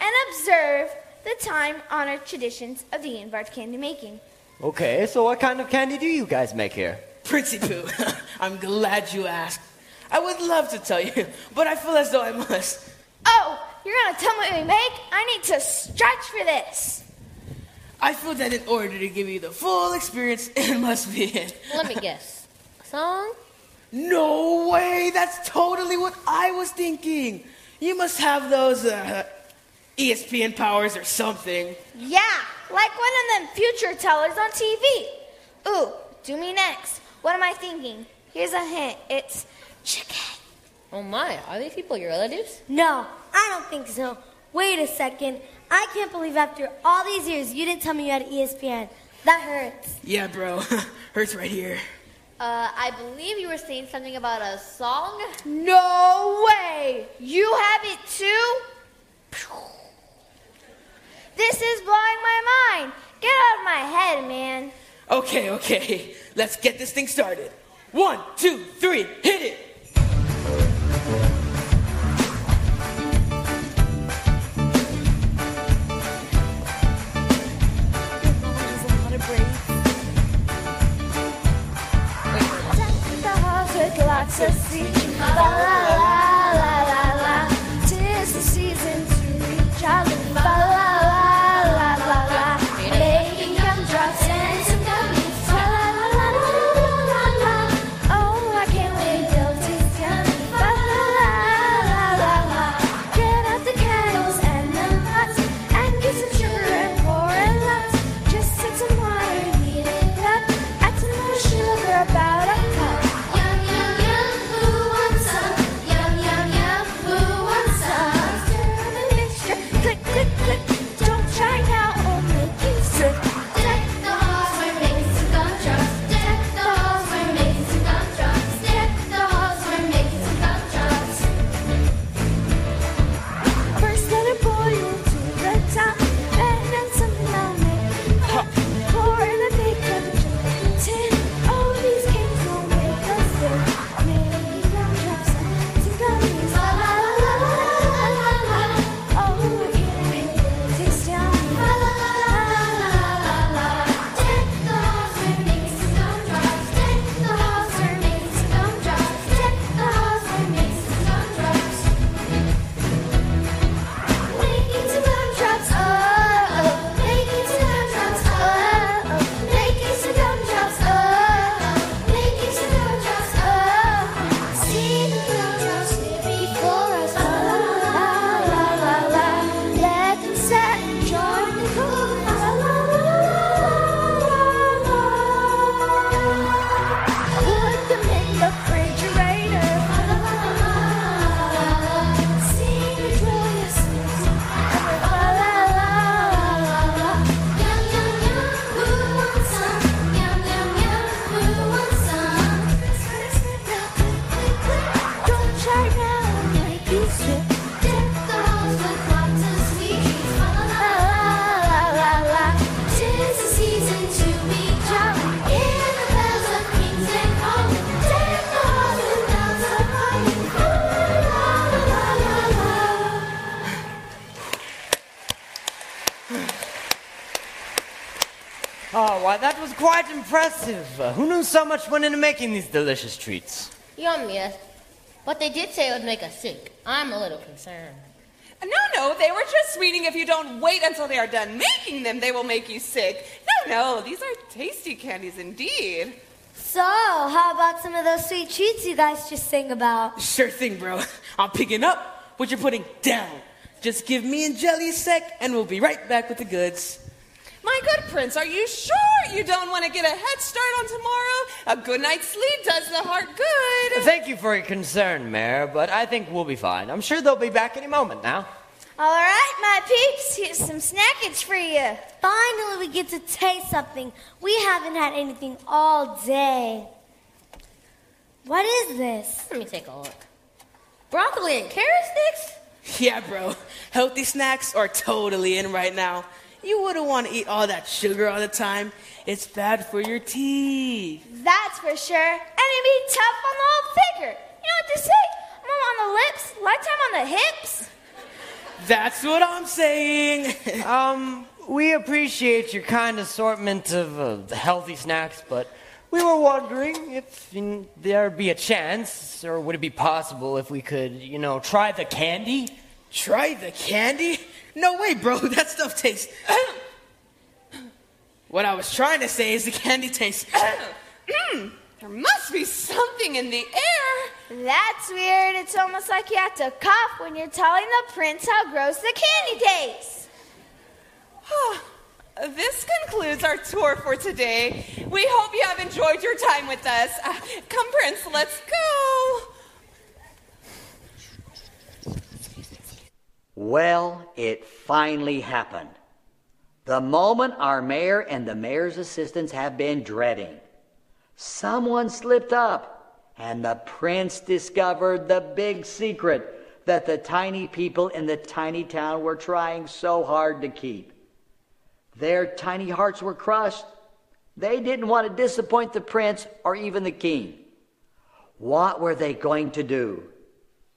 J: and observe the time-honored traditions of the Unvart candy making.
G: Okay, so what kind of candy do you guys make here?
M: Princey poo. I'm glad you asked. I would love to tell you, but I feel as though I must.
J: Oh, you're gonna tell me what we make? I need to stretch for this.
M: I feel that in order to give you the full experience, it must be in.
F: Let me guess. A song?
M: No way! That's totally what I was thinking. You must have those uh, ESPN powers or something.
J: Yeah, like one of them future tellers on TV. Ooh, do me next. What am I thinking? Here's a hint. It's chicken.
F: Oh my, are these people your relatives?
N: No, I don't think so. Wait a second. I can't believe after all these years you didn't tell me you had ESPN. That hurts.
M: Yeah, bro. Hurts right here.
D: Uh, I believe you were saying something about a song.
J: No way! You have it too? This is blowing my mind. Get out of my head, man.
M: Okay, okay. Let's get this thing started. One, two, three, hit it!
J: The halls with lots of la la la la
G: impressive. Uh, who knew so much went into making these delicious treats?
F: Yum, yes. But they did say it would make us sick. I'm a little concerned.
C: No, no, they were just reading if you don't wait until they are done making them, they will make you sick. No, no, these are tasty candies indeed.
N: So, how about some of those sweet treats you guys just sang about?
M: Sure thing, bro. I'm picking up what you're putting down. Just give me and Jelly a sec, and we'll be right back with the goods.
C: My good prince, are you sure you don't want to get a head start on tomorrow? A good night's sleep does the heart good.
G: Thank you for your concern, Mayor, but I think we'll be fine. I'm sure they'll be back any moment now.
J: All right, my peeps, here's some snackage for you.
N: Finally, we get to taste something. We haven't had anything all day. What is this?
F: Let me take a look. Broccoli and carrot sticks?
M: Yeah, bro. Healthy snacks are totally in right now. You wouldn't want to eat all that sugar all the time. It's bad for your teeth.
J: That's for sure. And it'd be tough on the whole figure. You know what they say? More on the lips, lifetime on the hips.
M: That's what I'm saying.
G: Um, we appreciate your kind assortment of uh, healthy snacks, but we were wondering if you know, there'd be a chance, or would it be possible if we could, you know, try the candy?
M: Try the candy? No way, bro. That stuff tastes. What I was trying to say is the candy tastes.
C: Hmm, there must be something in the air.
J: That's weird. It's almost like you have to cough when you're telling the prince how gross the candy tastes.
C: This concludes our tour for today. We hope you have enjoyed your time with us. Uh, come, Prince, let's go.
B: Well, it finally happened. The moment our mayor and the mayor's assistants have been dreading. Someone slipped up, and the prince discovered the big secret that the tiny people in the tiny town were trying so hard to keep. Their tiny hearts were crushed. They didn't want to disappoint the prince or even the king. What were they going to do?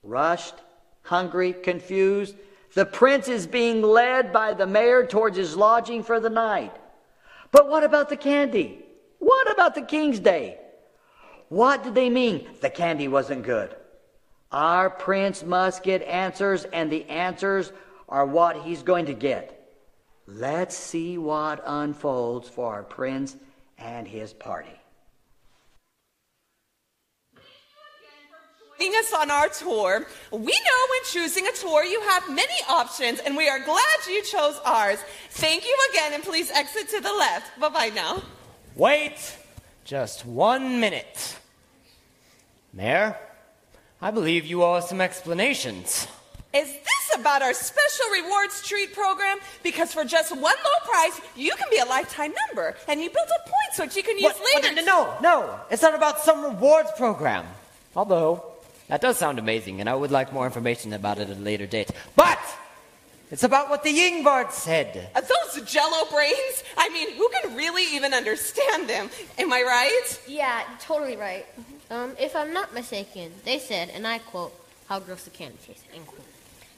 B: Rushed, hungry, confused, the prince is being led by the mayor towards his lodging for the night. But what about the candy? What about the king's day? What did they mean the candy wasn't good? Our prince must get answers, and the answers are what he's going to get. Let's see what unfolds for our prince and his party.
C: Us on our tour, we know when choosing a tour you have many options, and we are glad you chose ours. Thank you again, and please exit to the left. Bye bye now.
G: Wait just one minute. Mayor, I believe you owe us some explanations.
C: Is this about our special rewards treat program? Because for just one low price, you can be a lifetime member, and you build up points which you can use
G: What?
C: later.
G: No, no, no. It's not about some rewards program. Although, that does sound amazing, and I would like more information about it at a later date. But, it's about what the Yingbard said.
C: Uh, Those jello brains? I mean, who can really even understand them? Am I right?
F: Yeah, you're totally right. Um, if I'm not mistaken, they said, and I quote, how gross the candy tastes, end quote.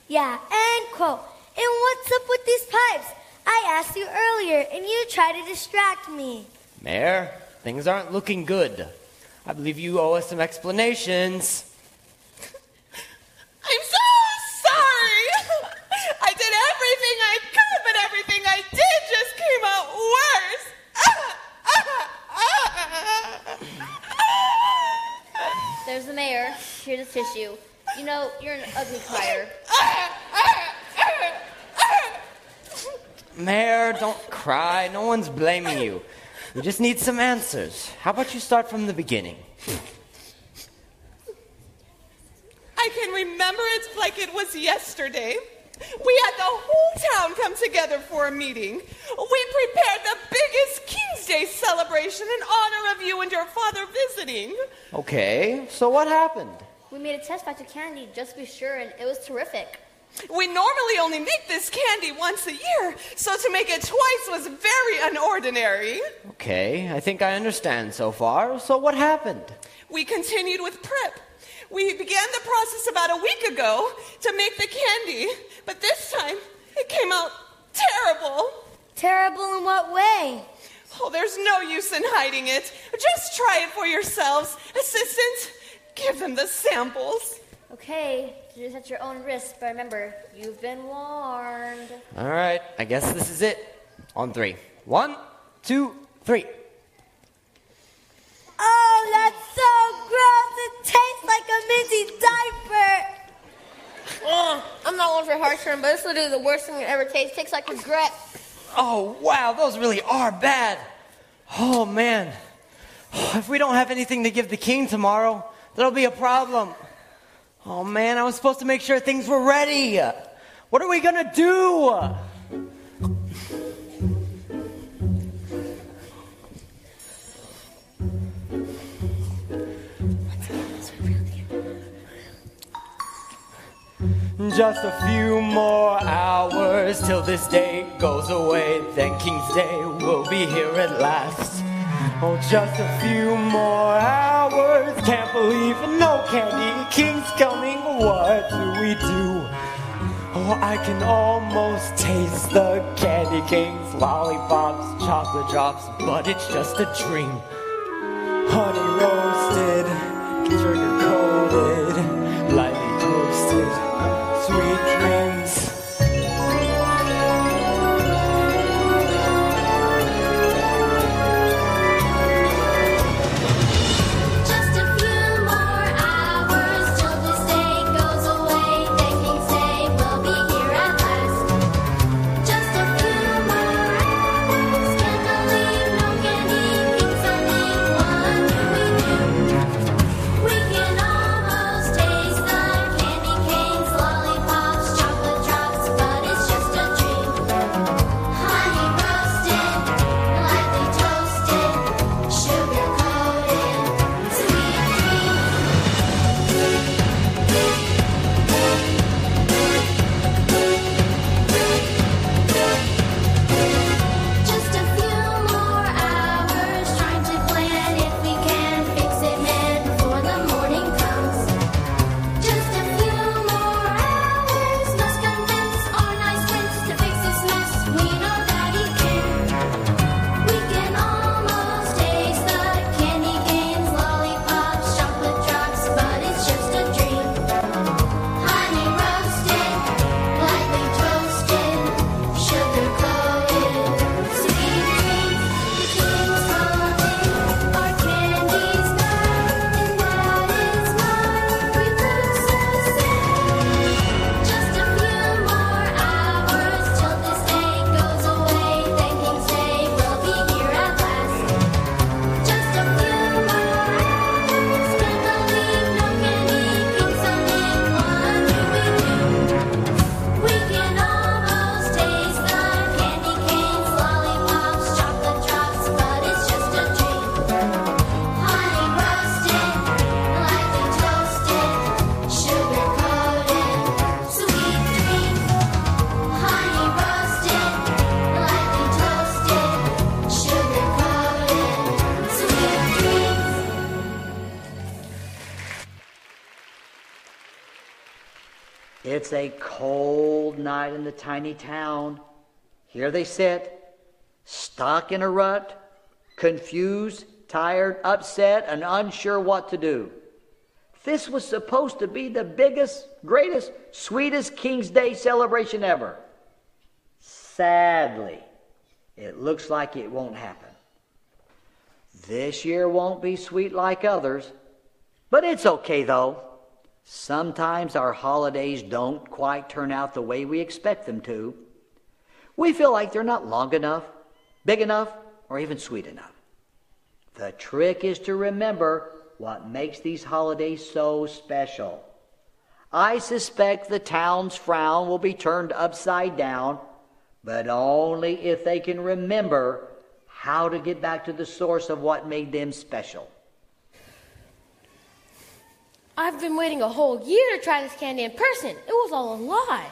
N: Yeah, end quote. And what's up with these pipes? I asked you earlier, and you tried to distract me.
G: Mayor, things aren't looking good. I believe you owe us some explanations.
C: I'm so sorry. I did everything I could, but everything I did just came out worse.
D: There's the mayor. Here's a tissue. You know, you're an ugly crier.
G: Mayor, don't cry. No one's blaming you. We just need some answers. How about you start from the beginning?
C: I can remember it like it was yesterday. We had the whole town come together for a meeting. We prepared the biggest King's Day celebration in honor of you and your father visiting.
G: Okay, so what happened?
D: We made a test batch of candy just to be sure, and it was terrific.
C: We normally only make this candy once a year, so to make it twice was very unordinary.
G: Okay, I think I understand so far. So what happened?
C: We continued with prep. We began the process about a week ago to make the candy, but this time it came out terrible.
N: Terrible in what way?
C: Oh, there's no use in hiding it. Just try it for yourselves. Assistant, give them the samples.
D: Okay, do this at your own risk, but remember, you've been warned.
G: All right, I guess this is it. On three. One, two, three.
N: Oh, that's so gross. It tastes like a minty diaper.
F: Oh, I'm not one for harsh term, but this literally the worst thing it ever tastes. Tastes like regret.
G: Oh, wow, those really are bad. Oh, man. If we don't have anything to give the king tomorrow, that'll be a problem. Oh, man, I was supposed to make sure things were ready. What are we going to do? Just a few more hours till this day goes away. Then King's Day will be here at last. Oh, just a few more hours. Can't believe it, no candy. King's coming. What do we do? Oh, I can almost taste the candy king's lollipops, chocolate drops, but it's just a dream. Honey roasted,
B: tiny town. Here they sit, stuck in a rut, confused, tired, upset, and unsure what to do. This was supposed to be the biggest, greatest, sweetest King's Day celebration ever. Sadly, it looks like it won't happen. This year won't be sweet like others, but it's okay though. Sometimes our holidays don't quite turn out the way we expect them to. We feel like they're not long enough, big enough, or even sweet enough. The trick is to remember what makes these holidays so special. I suspect the town's frown will be turned upside down, but only if they can remember how to get back to the source of what made them special.
F: I've been waiting a whole year to try this candy in person. It was all a lie.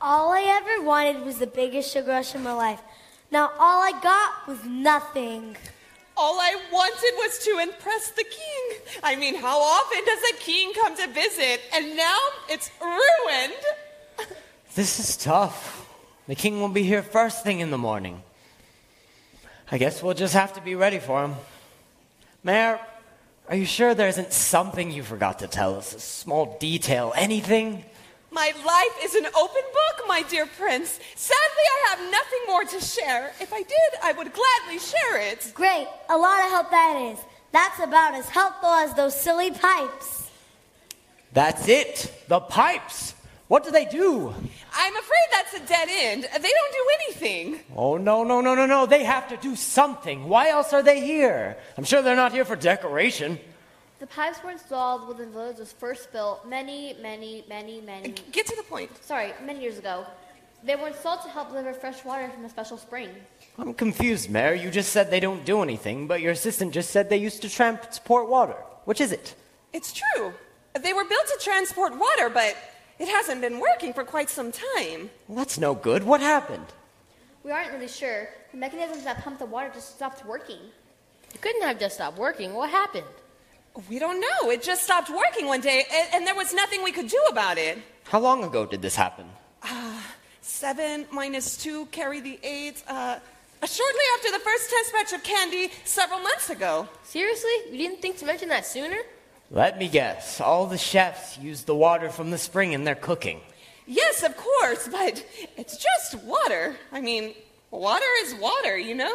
N: All I ever wanted was the biggest sugar rush in my life. Now all I got was nothing.
C: All I wanted was to impress the king. I mean, how often does a king come to visit? And now it's ruined.
G: This is tough. The king will be here first thing in the morning. I guess we'll just have to be ready for him. Mayor, are you sure there isn't something you forgot to tell us? A small detail, anything?
C: My life is an open book, my dear prince. Sadly, I have nothing more to share. If I did, I would gladly share it.
N: Great, a lot of help that is. That's about as helpful as those silly pipes.
G: That's it. The pipes. What do they do?
C: I'm afraid that's a dead end. They don't do anything.
G: Oh, no, no, no, no, no. They have to do something. Why else are they here? I'm sure they're not here for decoration.
D: The pipes were installed when the village was first built many, many, many, many.
C: Get to the point.
D: Sorry, many years ago. They were installed to help deliver fresh water from a special spring.
G: I'm confused, Mayor. You just said they don't do anything, but your assistant just said they used to transport water. Which is it?
C: It's true. They were built to transport water, but it hasn't been working for quite some time.
G: Well, that's no good. What happened?
D: We aren't really sure. The mechanisms that pump the water just stopped working.
F: It couldn't have just stopped working. What happened?
C: We don't know. It just stopped working one day, and, and there was nothing we could do about it.
G: How long ago did this happen?
C: Uh, seven minus two, carry the eight. Uh, shortly after the first test batch of candy several months ago.
F: Seriously? You didn't think to mention that sooner?
G: Let me guess. All the chefs use the water from the spring in their cooking.
C: Yes, of course, but it's just water. I mean, water is water, you know?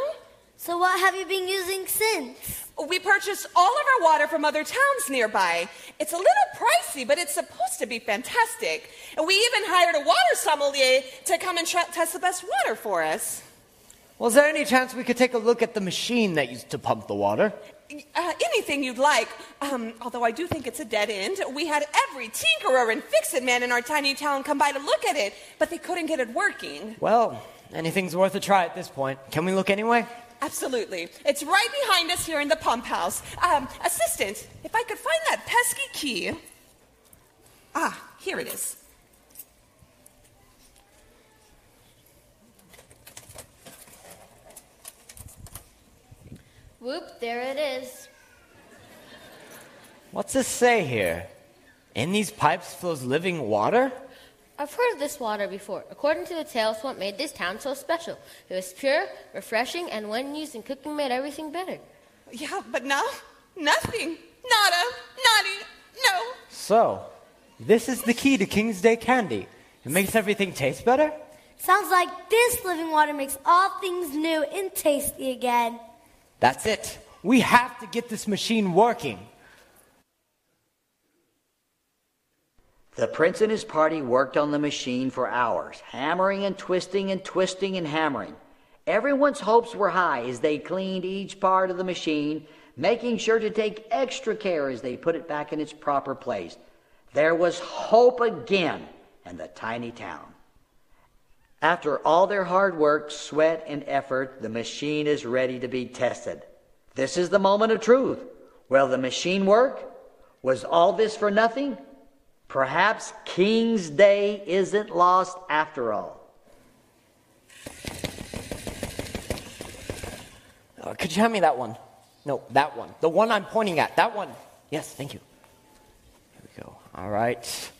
N: So what have you been using since?
C: We purchased all of our water from other towns nearby. It's a little pricey, but it's supposed to be fantastic. And we even hired a water sommelier to come and tra- test the best water for us.
G: Well, is there any chance we could take a look at the machine that used to pump the water?
C: Uh, anything you'd like. Um, although I do think it's a dead end. We had every tinkerer and fix-it man in our tiny town come by to look at it, but they couldn't get it working.
G: Well, anything's worth a try at this point. Can we look anyway?
C: Absolutely. It's right behind us here in the pump house. Um, assistant, if I could find that pesky key. Ah, here it is.
D: Whoop, there it is.
G: What's this say here? In these pipes flows living water?
F: I've heard of this water before. According to the tales, what made this town so special. It was pure, refreshing, and when used in cooking, made everything better.
C: Yeah, but now, nothing. Nada. Naughty. No.
G: So, this is the key to King's Day candy. It makes everything taste better?
N: Sounds like this living water makes all things new and tasty again.
G: That's it. We have to get this machine working.
B: The prince and his party worked on the machine for hours, hammering and twisting and twisting and hammering. Everyone's hopes were high as they cleaned each part of the machine, making sure to take extra care as they put it back in its proper place. There was hope again in the tiny town. After all their hard work, sweat, and effort, the machine is ready to be tested. This is the moment of truth. Will the machine work? Was all this for nothing? Perhaps King's Day isn't lost after all.
G: Uh, could you hand me that one? No, that one. The one I'm pointing at. That one. Yes, thank you. Here we go. All right.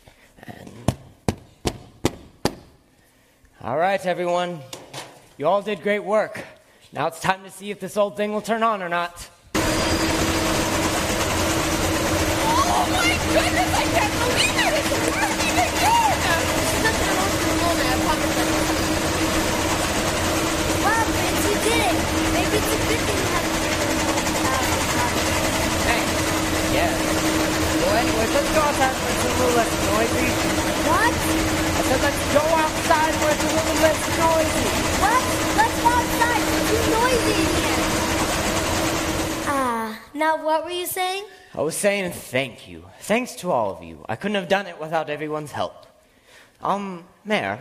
G: And All right, everyone. You all did great work. Now it's time to see if this old thing will turn on or not.
C: Oh my goodness, I can't believe it! It's working again!
N: Wow, Prince, you did it. Maybe it's a good thing have
G: Yeah. Well, anyways, let's go outside it's a little less noisy.
N: What?
G: I said let's go outside where it's a little less noisy.
N: What? Let's go outside. It's too noisy in here. Ah, now what were you saying?
G: I was saying thank you. Thanks to all of you. I couldn't have done it without everyone's help. Um, Mayor,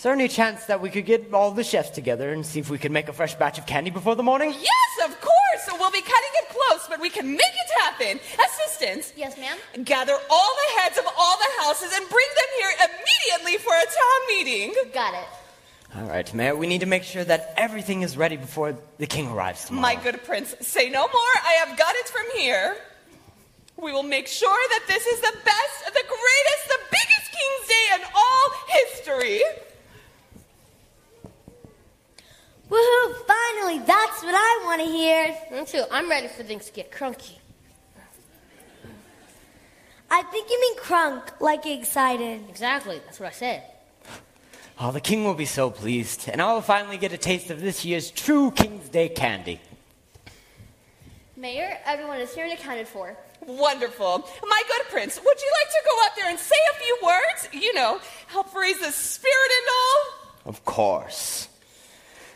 G: is there any chance that we could get all the chefs together and see if we could make a fresh batch of candy before the morning?
C: Yes, of course! We'll be cutting it close, but we can make it happen. Assistants,
D: Yes, ma'am.
C: gather all the heads of all the houses and bring them here immediately for a town meeting.
D: Got it.
G: All right, Mayor, we need to make sure that everything is ready before the king arrives tomorrow.
C: My good prince, say no more. I have got it from here. We will make sure that this is the best, the greatest, the biggest King's Day in all history.
N: Woohoo! Finally, that's what I want to hear.
F: Me too. I'm ready for things to get crunky.
N: I think you mean crunk, like excited.
F: Exactly. That's what I said.
G: Oh, the king will be so pleased, and I will finally get a taste of this year's true King's Day candy.
D: Mayor, everyone is here and accounted for.
C: Wonderful. My good prince, would you like to go up there and say a few words? You know, help raise the spirit and all?
G: Of course.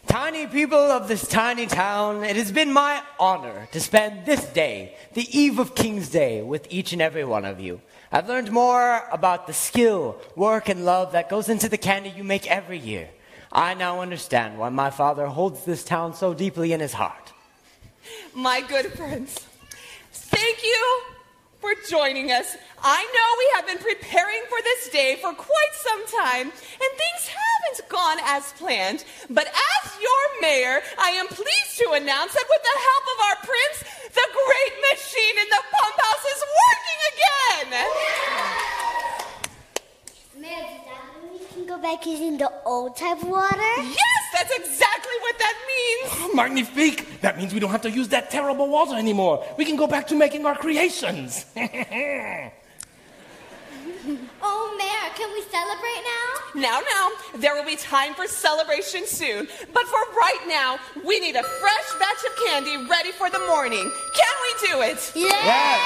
G: Tiny people of this tiny town, it has been my honor to spend this day, the eve of King's Day, with each and every one of you. I've learned more about the skill, work, and love that goes into the candy you make every year. I now understand why my father holds this town so deeply in his heart.
C: My good friends, thank you for joining us. I know we have been preparing for this day for quite some time, and things haven't gone as planned. But as your mayor, I am pleased to announce that with the help of our prince, the great machine in the pump house is working again.
N: Mayor, does that mean we can go back using the old type of water?
C: Yes, that's exactly what that means.
K: Oh, magnifique! That means we don't have to use that terrible water anymore. We can go back to making our creations.
E: Oh, Mayor, can we celebrate now?
C: Now, now, there will be time for celebration soon. But for right now, we need a fresh batch of candy ready for the morning. Can we do it?
N: Yeah!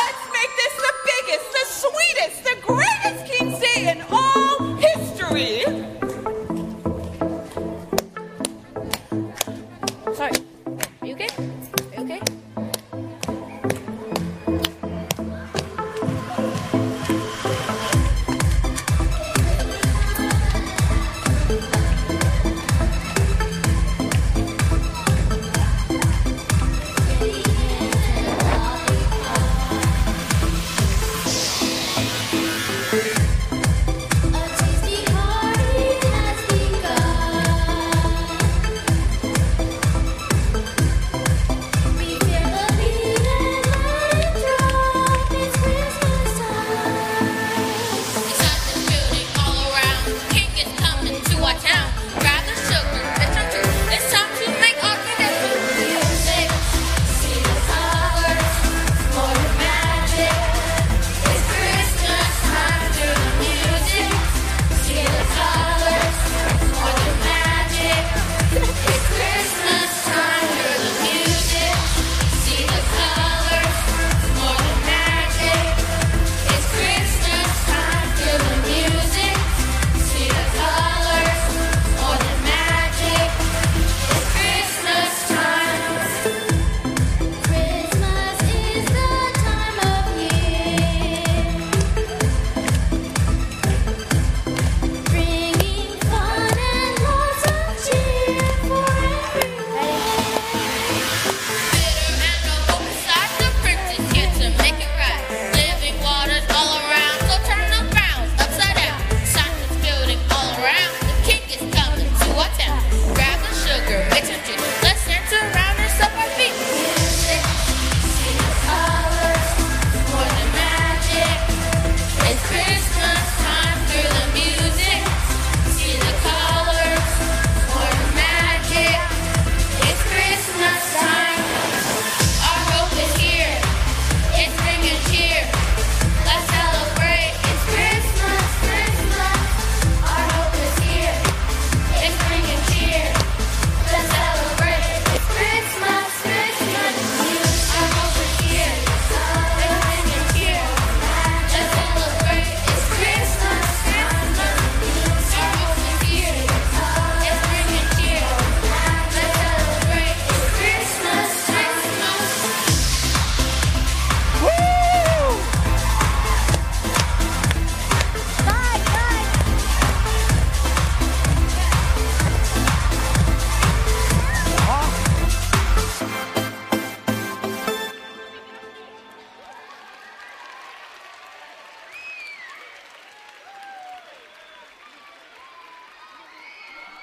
C: Let's make this the biggest, the sweetest, the greatest King's Day in all history.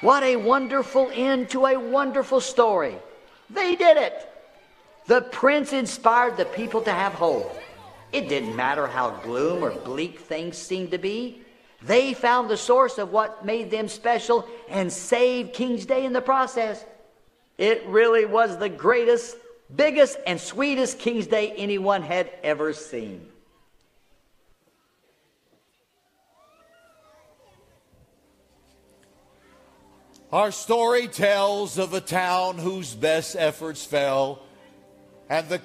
B: What a wonderful end to a wonderful story. They did it. The prince inspired the people to have hope. It didn't matter how gloom or bleak things seemed to be. They found the source of what made them special and saved King's Day in the process. It really was the greatest, biggest, and sweetest King's Day anyone had ever seen.
A: Our story tells of a town whose best efforts fell, and the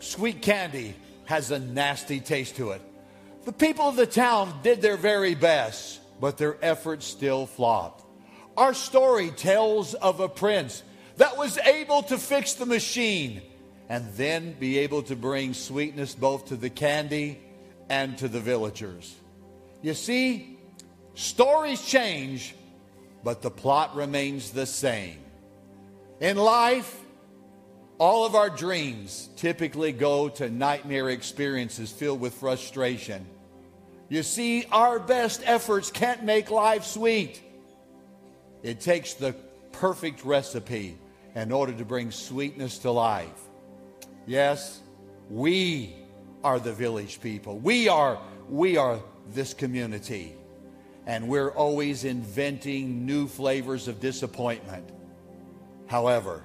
A: sweet candy has a nasty taste to it. The people of the town did their very best, but their efforts still flopped. Our story tells of a prince that was able to fix the machine and then be able to bring sweetness both to the candy and to the villagers. You see, stories change, but the plot remains the same. In life, all of our dreams typically go to nightmare experiences filled with frustration. You see, our best efforts can't make life sweet. It takes the perfect recipe in order to bring sweetness to life. Yes, we are the village people. We are we are this community. And we're always inventing new flavors of disappointment. However,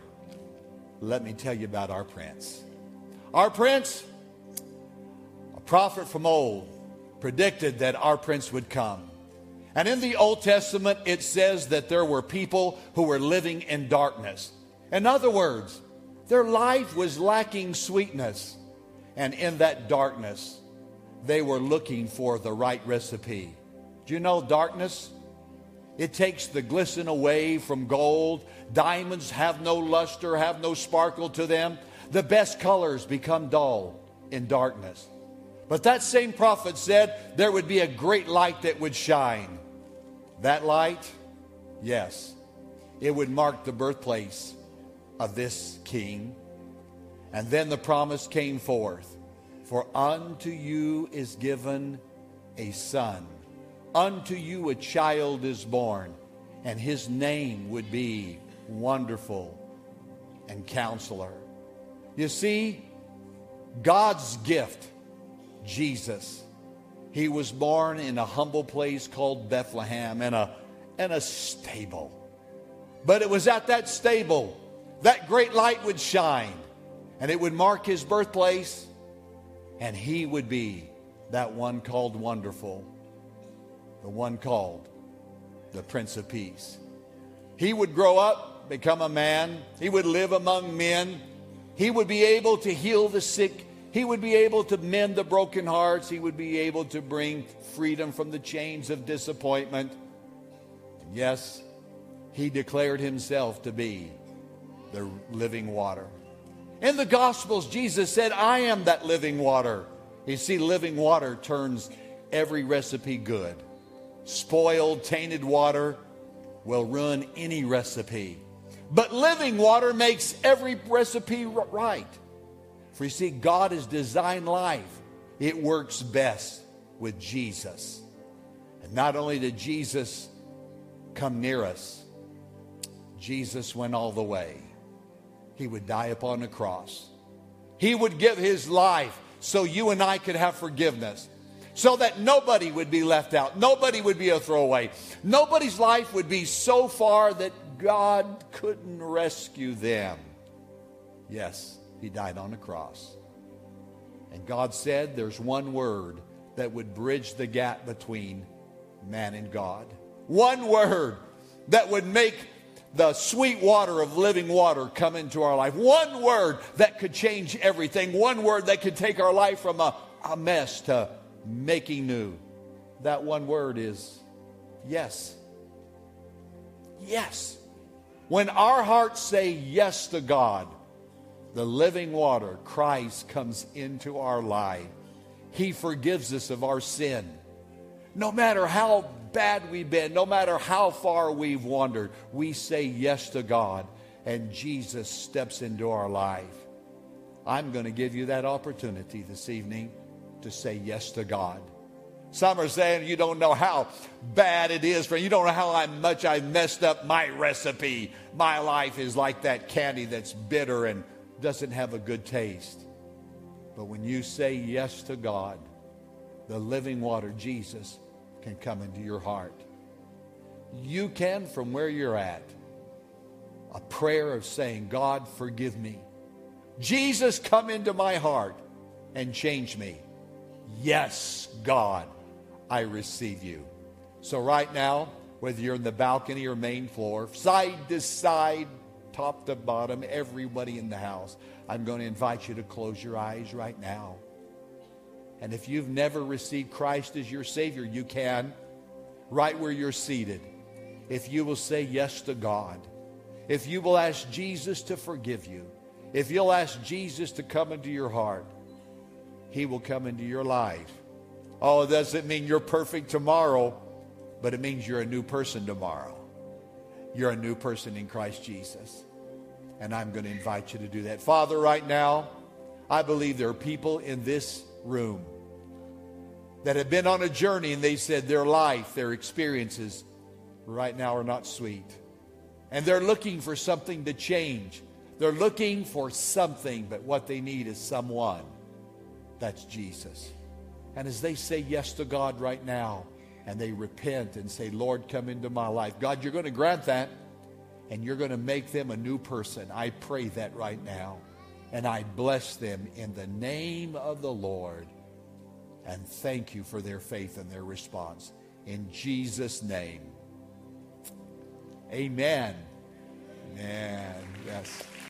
A: let me tell you about our prince. Our prince, a prophet from old, predicted that our prince would come. And in the Old Testament, it says that there were people who were living in darkness. In other words, their life was lacking sweetness. And in that darkness, they were looking for the right recipe. Do you know darkness? It takes the glisten away from gold. Diamonds have no luster, have no sparkle to them. The best colors become dull in darkness. But that same prophet said there would be a great light that would shine. That light, yes, it would mark the birthplace of this king. And then the promise came forth For unto you is given a son, unto you a child is born, and his name would be Wonderful and Counselor. You see, God's gift, Jesus, he was born in a humble place called Bethlehem in a, in a stable. But it was at that stable that great light would shine and it would mark his birthplace and he would be that one called Wonderful, the one called the Prince of Peace. He would grow up, become a man, he would live among men, he would be able to heal the sick. He would be able to mend the broken hearts. He would be able to bring freedom from the chains of disappointment. Yes, he declared himself to be the living water. In the Gospels, Jesus said, I am that living water. You see, living water turns every recipe good. Spoiled, tainted water will ruin any recipe. But living water makes every recipe right. For you see, God has designed life, it works best with Jesus. And not only did Jesus come near us, Jesus went all the way. He would die upon the cross. He would give his life so you and I could have forgiveness. So that nobody would be left out. Nobody would be a throwaway. Nobody's life would be so far that God couldn't rescue them. Yes, he died on the cross. And God said there's one word that would bridge the gap between man and God. One word that would make the sweet water of living water come into our life. One word that could change everything. One word that could take our life from a, a mess to making new. That one word is yes. Yes. When our hearts say yes to God, the living water, Christ, comes into our life. He forgives us of our sin. No matter how bad we've been, no matter how far we've wandered, we say yes to God, and Jesus steps into our life. I'm going to give you that opportunity this evening to say yes to God. Some are saying you don't know how bad it is for you don't know how much I messed up my recipe. My life is like that candy that's bitter and doesn't have a good taste. But when you say yes to God, the living water, Jesus, can come into your heart. You can, from where you're at, a prayer of saying, God, forgive me. Jesus, come into my heart and change me. Yes, God, I receive you. So, right now, whether you're in the balcony or main floor, side to side, top to bottom, everybody in the house, I'm going to invite you to close your eyes right now. And if you've never received Christ as your Savior, you can, right where you're seated. If you will say yes to God, if you will ask Jesus to forgive you, if you'll ask Jesus to come into your heart, He will come into your life. Oh, it doesn't mean you're perfect tomorrow, but it means you're a new person tomorrow. You're a new person in Christ Jesus. And I'm going to invite you to do that. Father, right now, I believe there are people in this room that have been on a journey and they said their life, their experiences right now are not sweet. And they're looking for something to change. They're looking for something, but what they need is someone. That's Jesus. And as they say yes to God right now, and they repent and say, Lord, come into my life, God, you're going to grant that, and you're going to make them a new person. I pray that right now. And I bless them in the name of the Lord. And thank you for their faith and their response. In Jesus' name. Amen. Amen. Yes.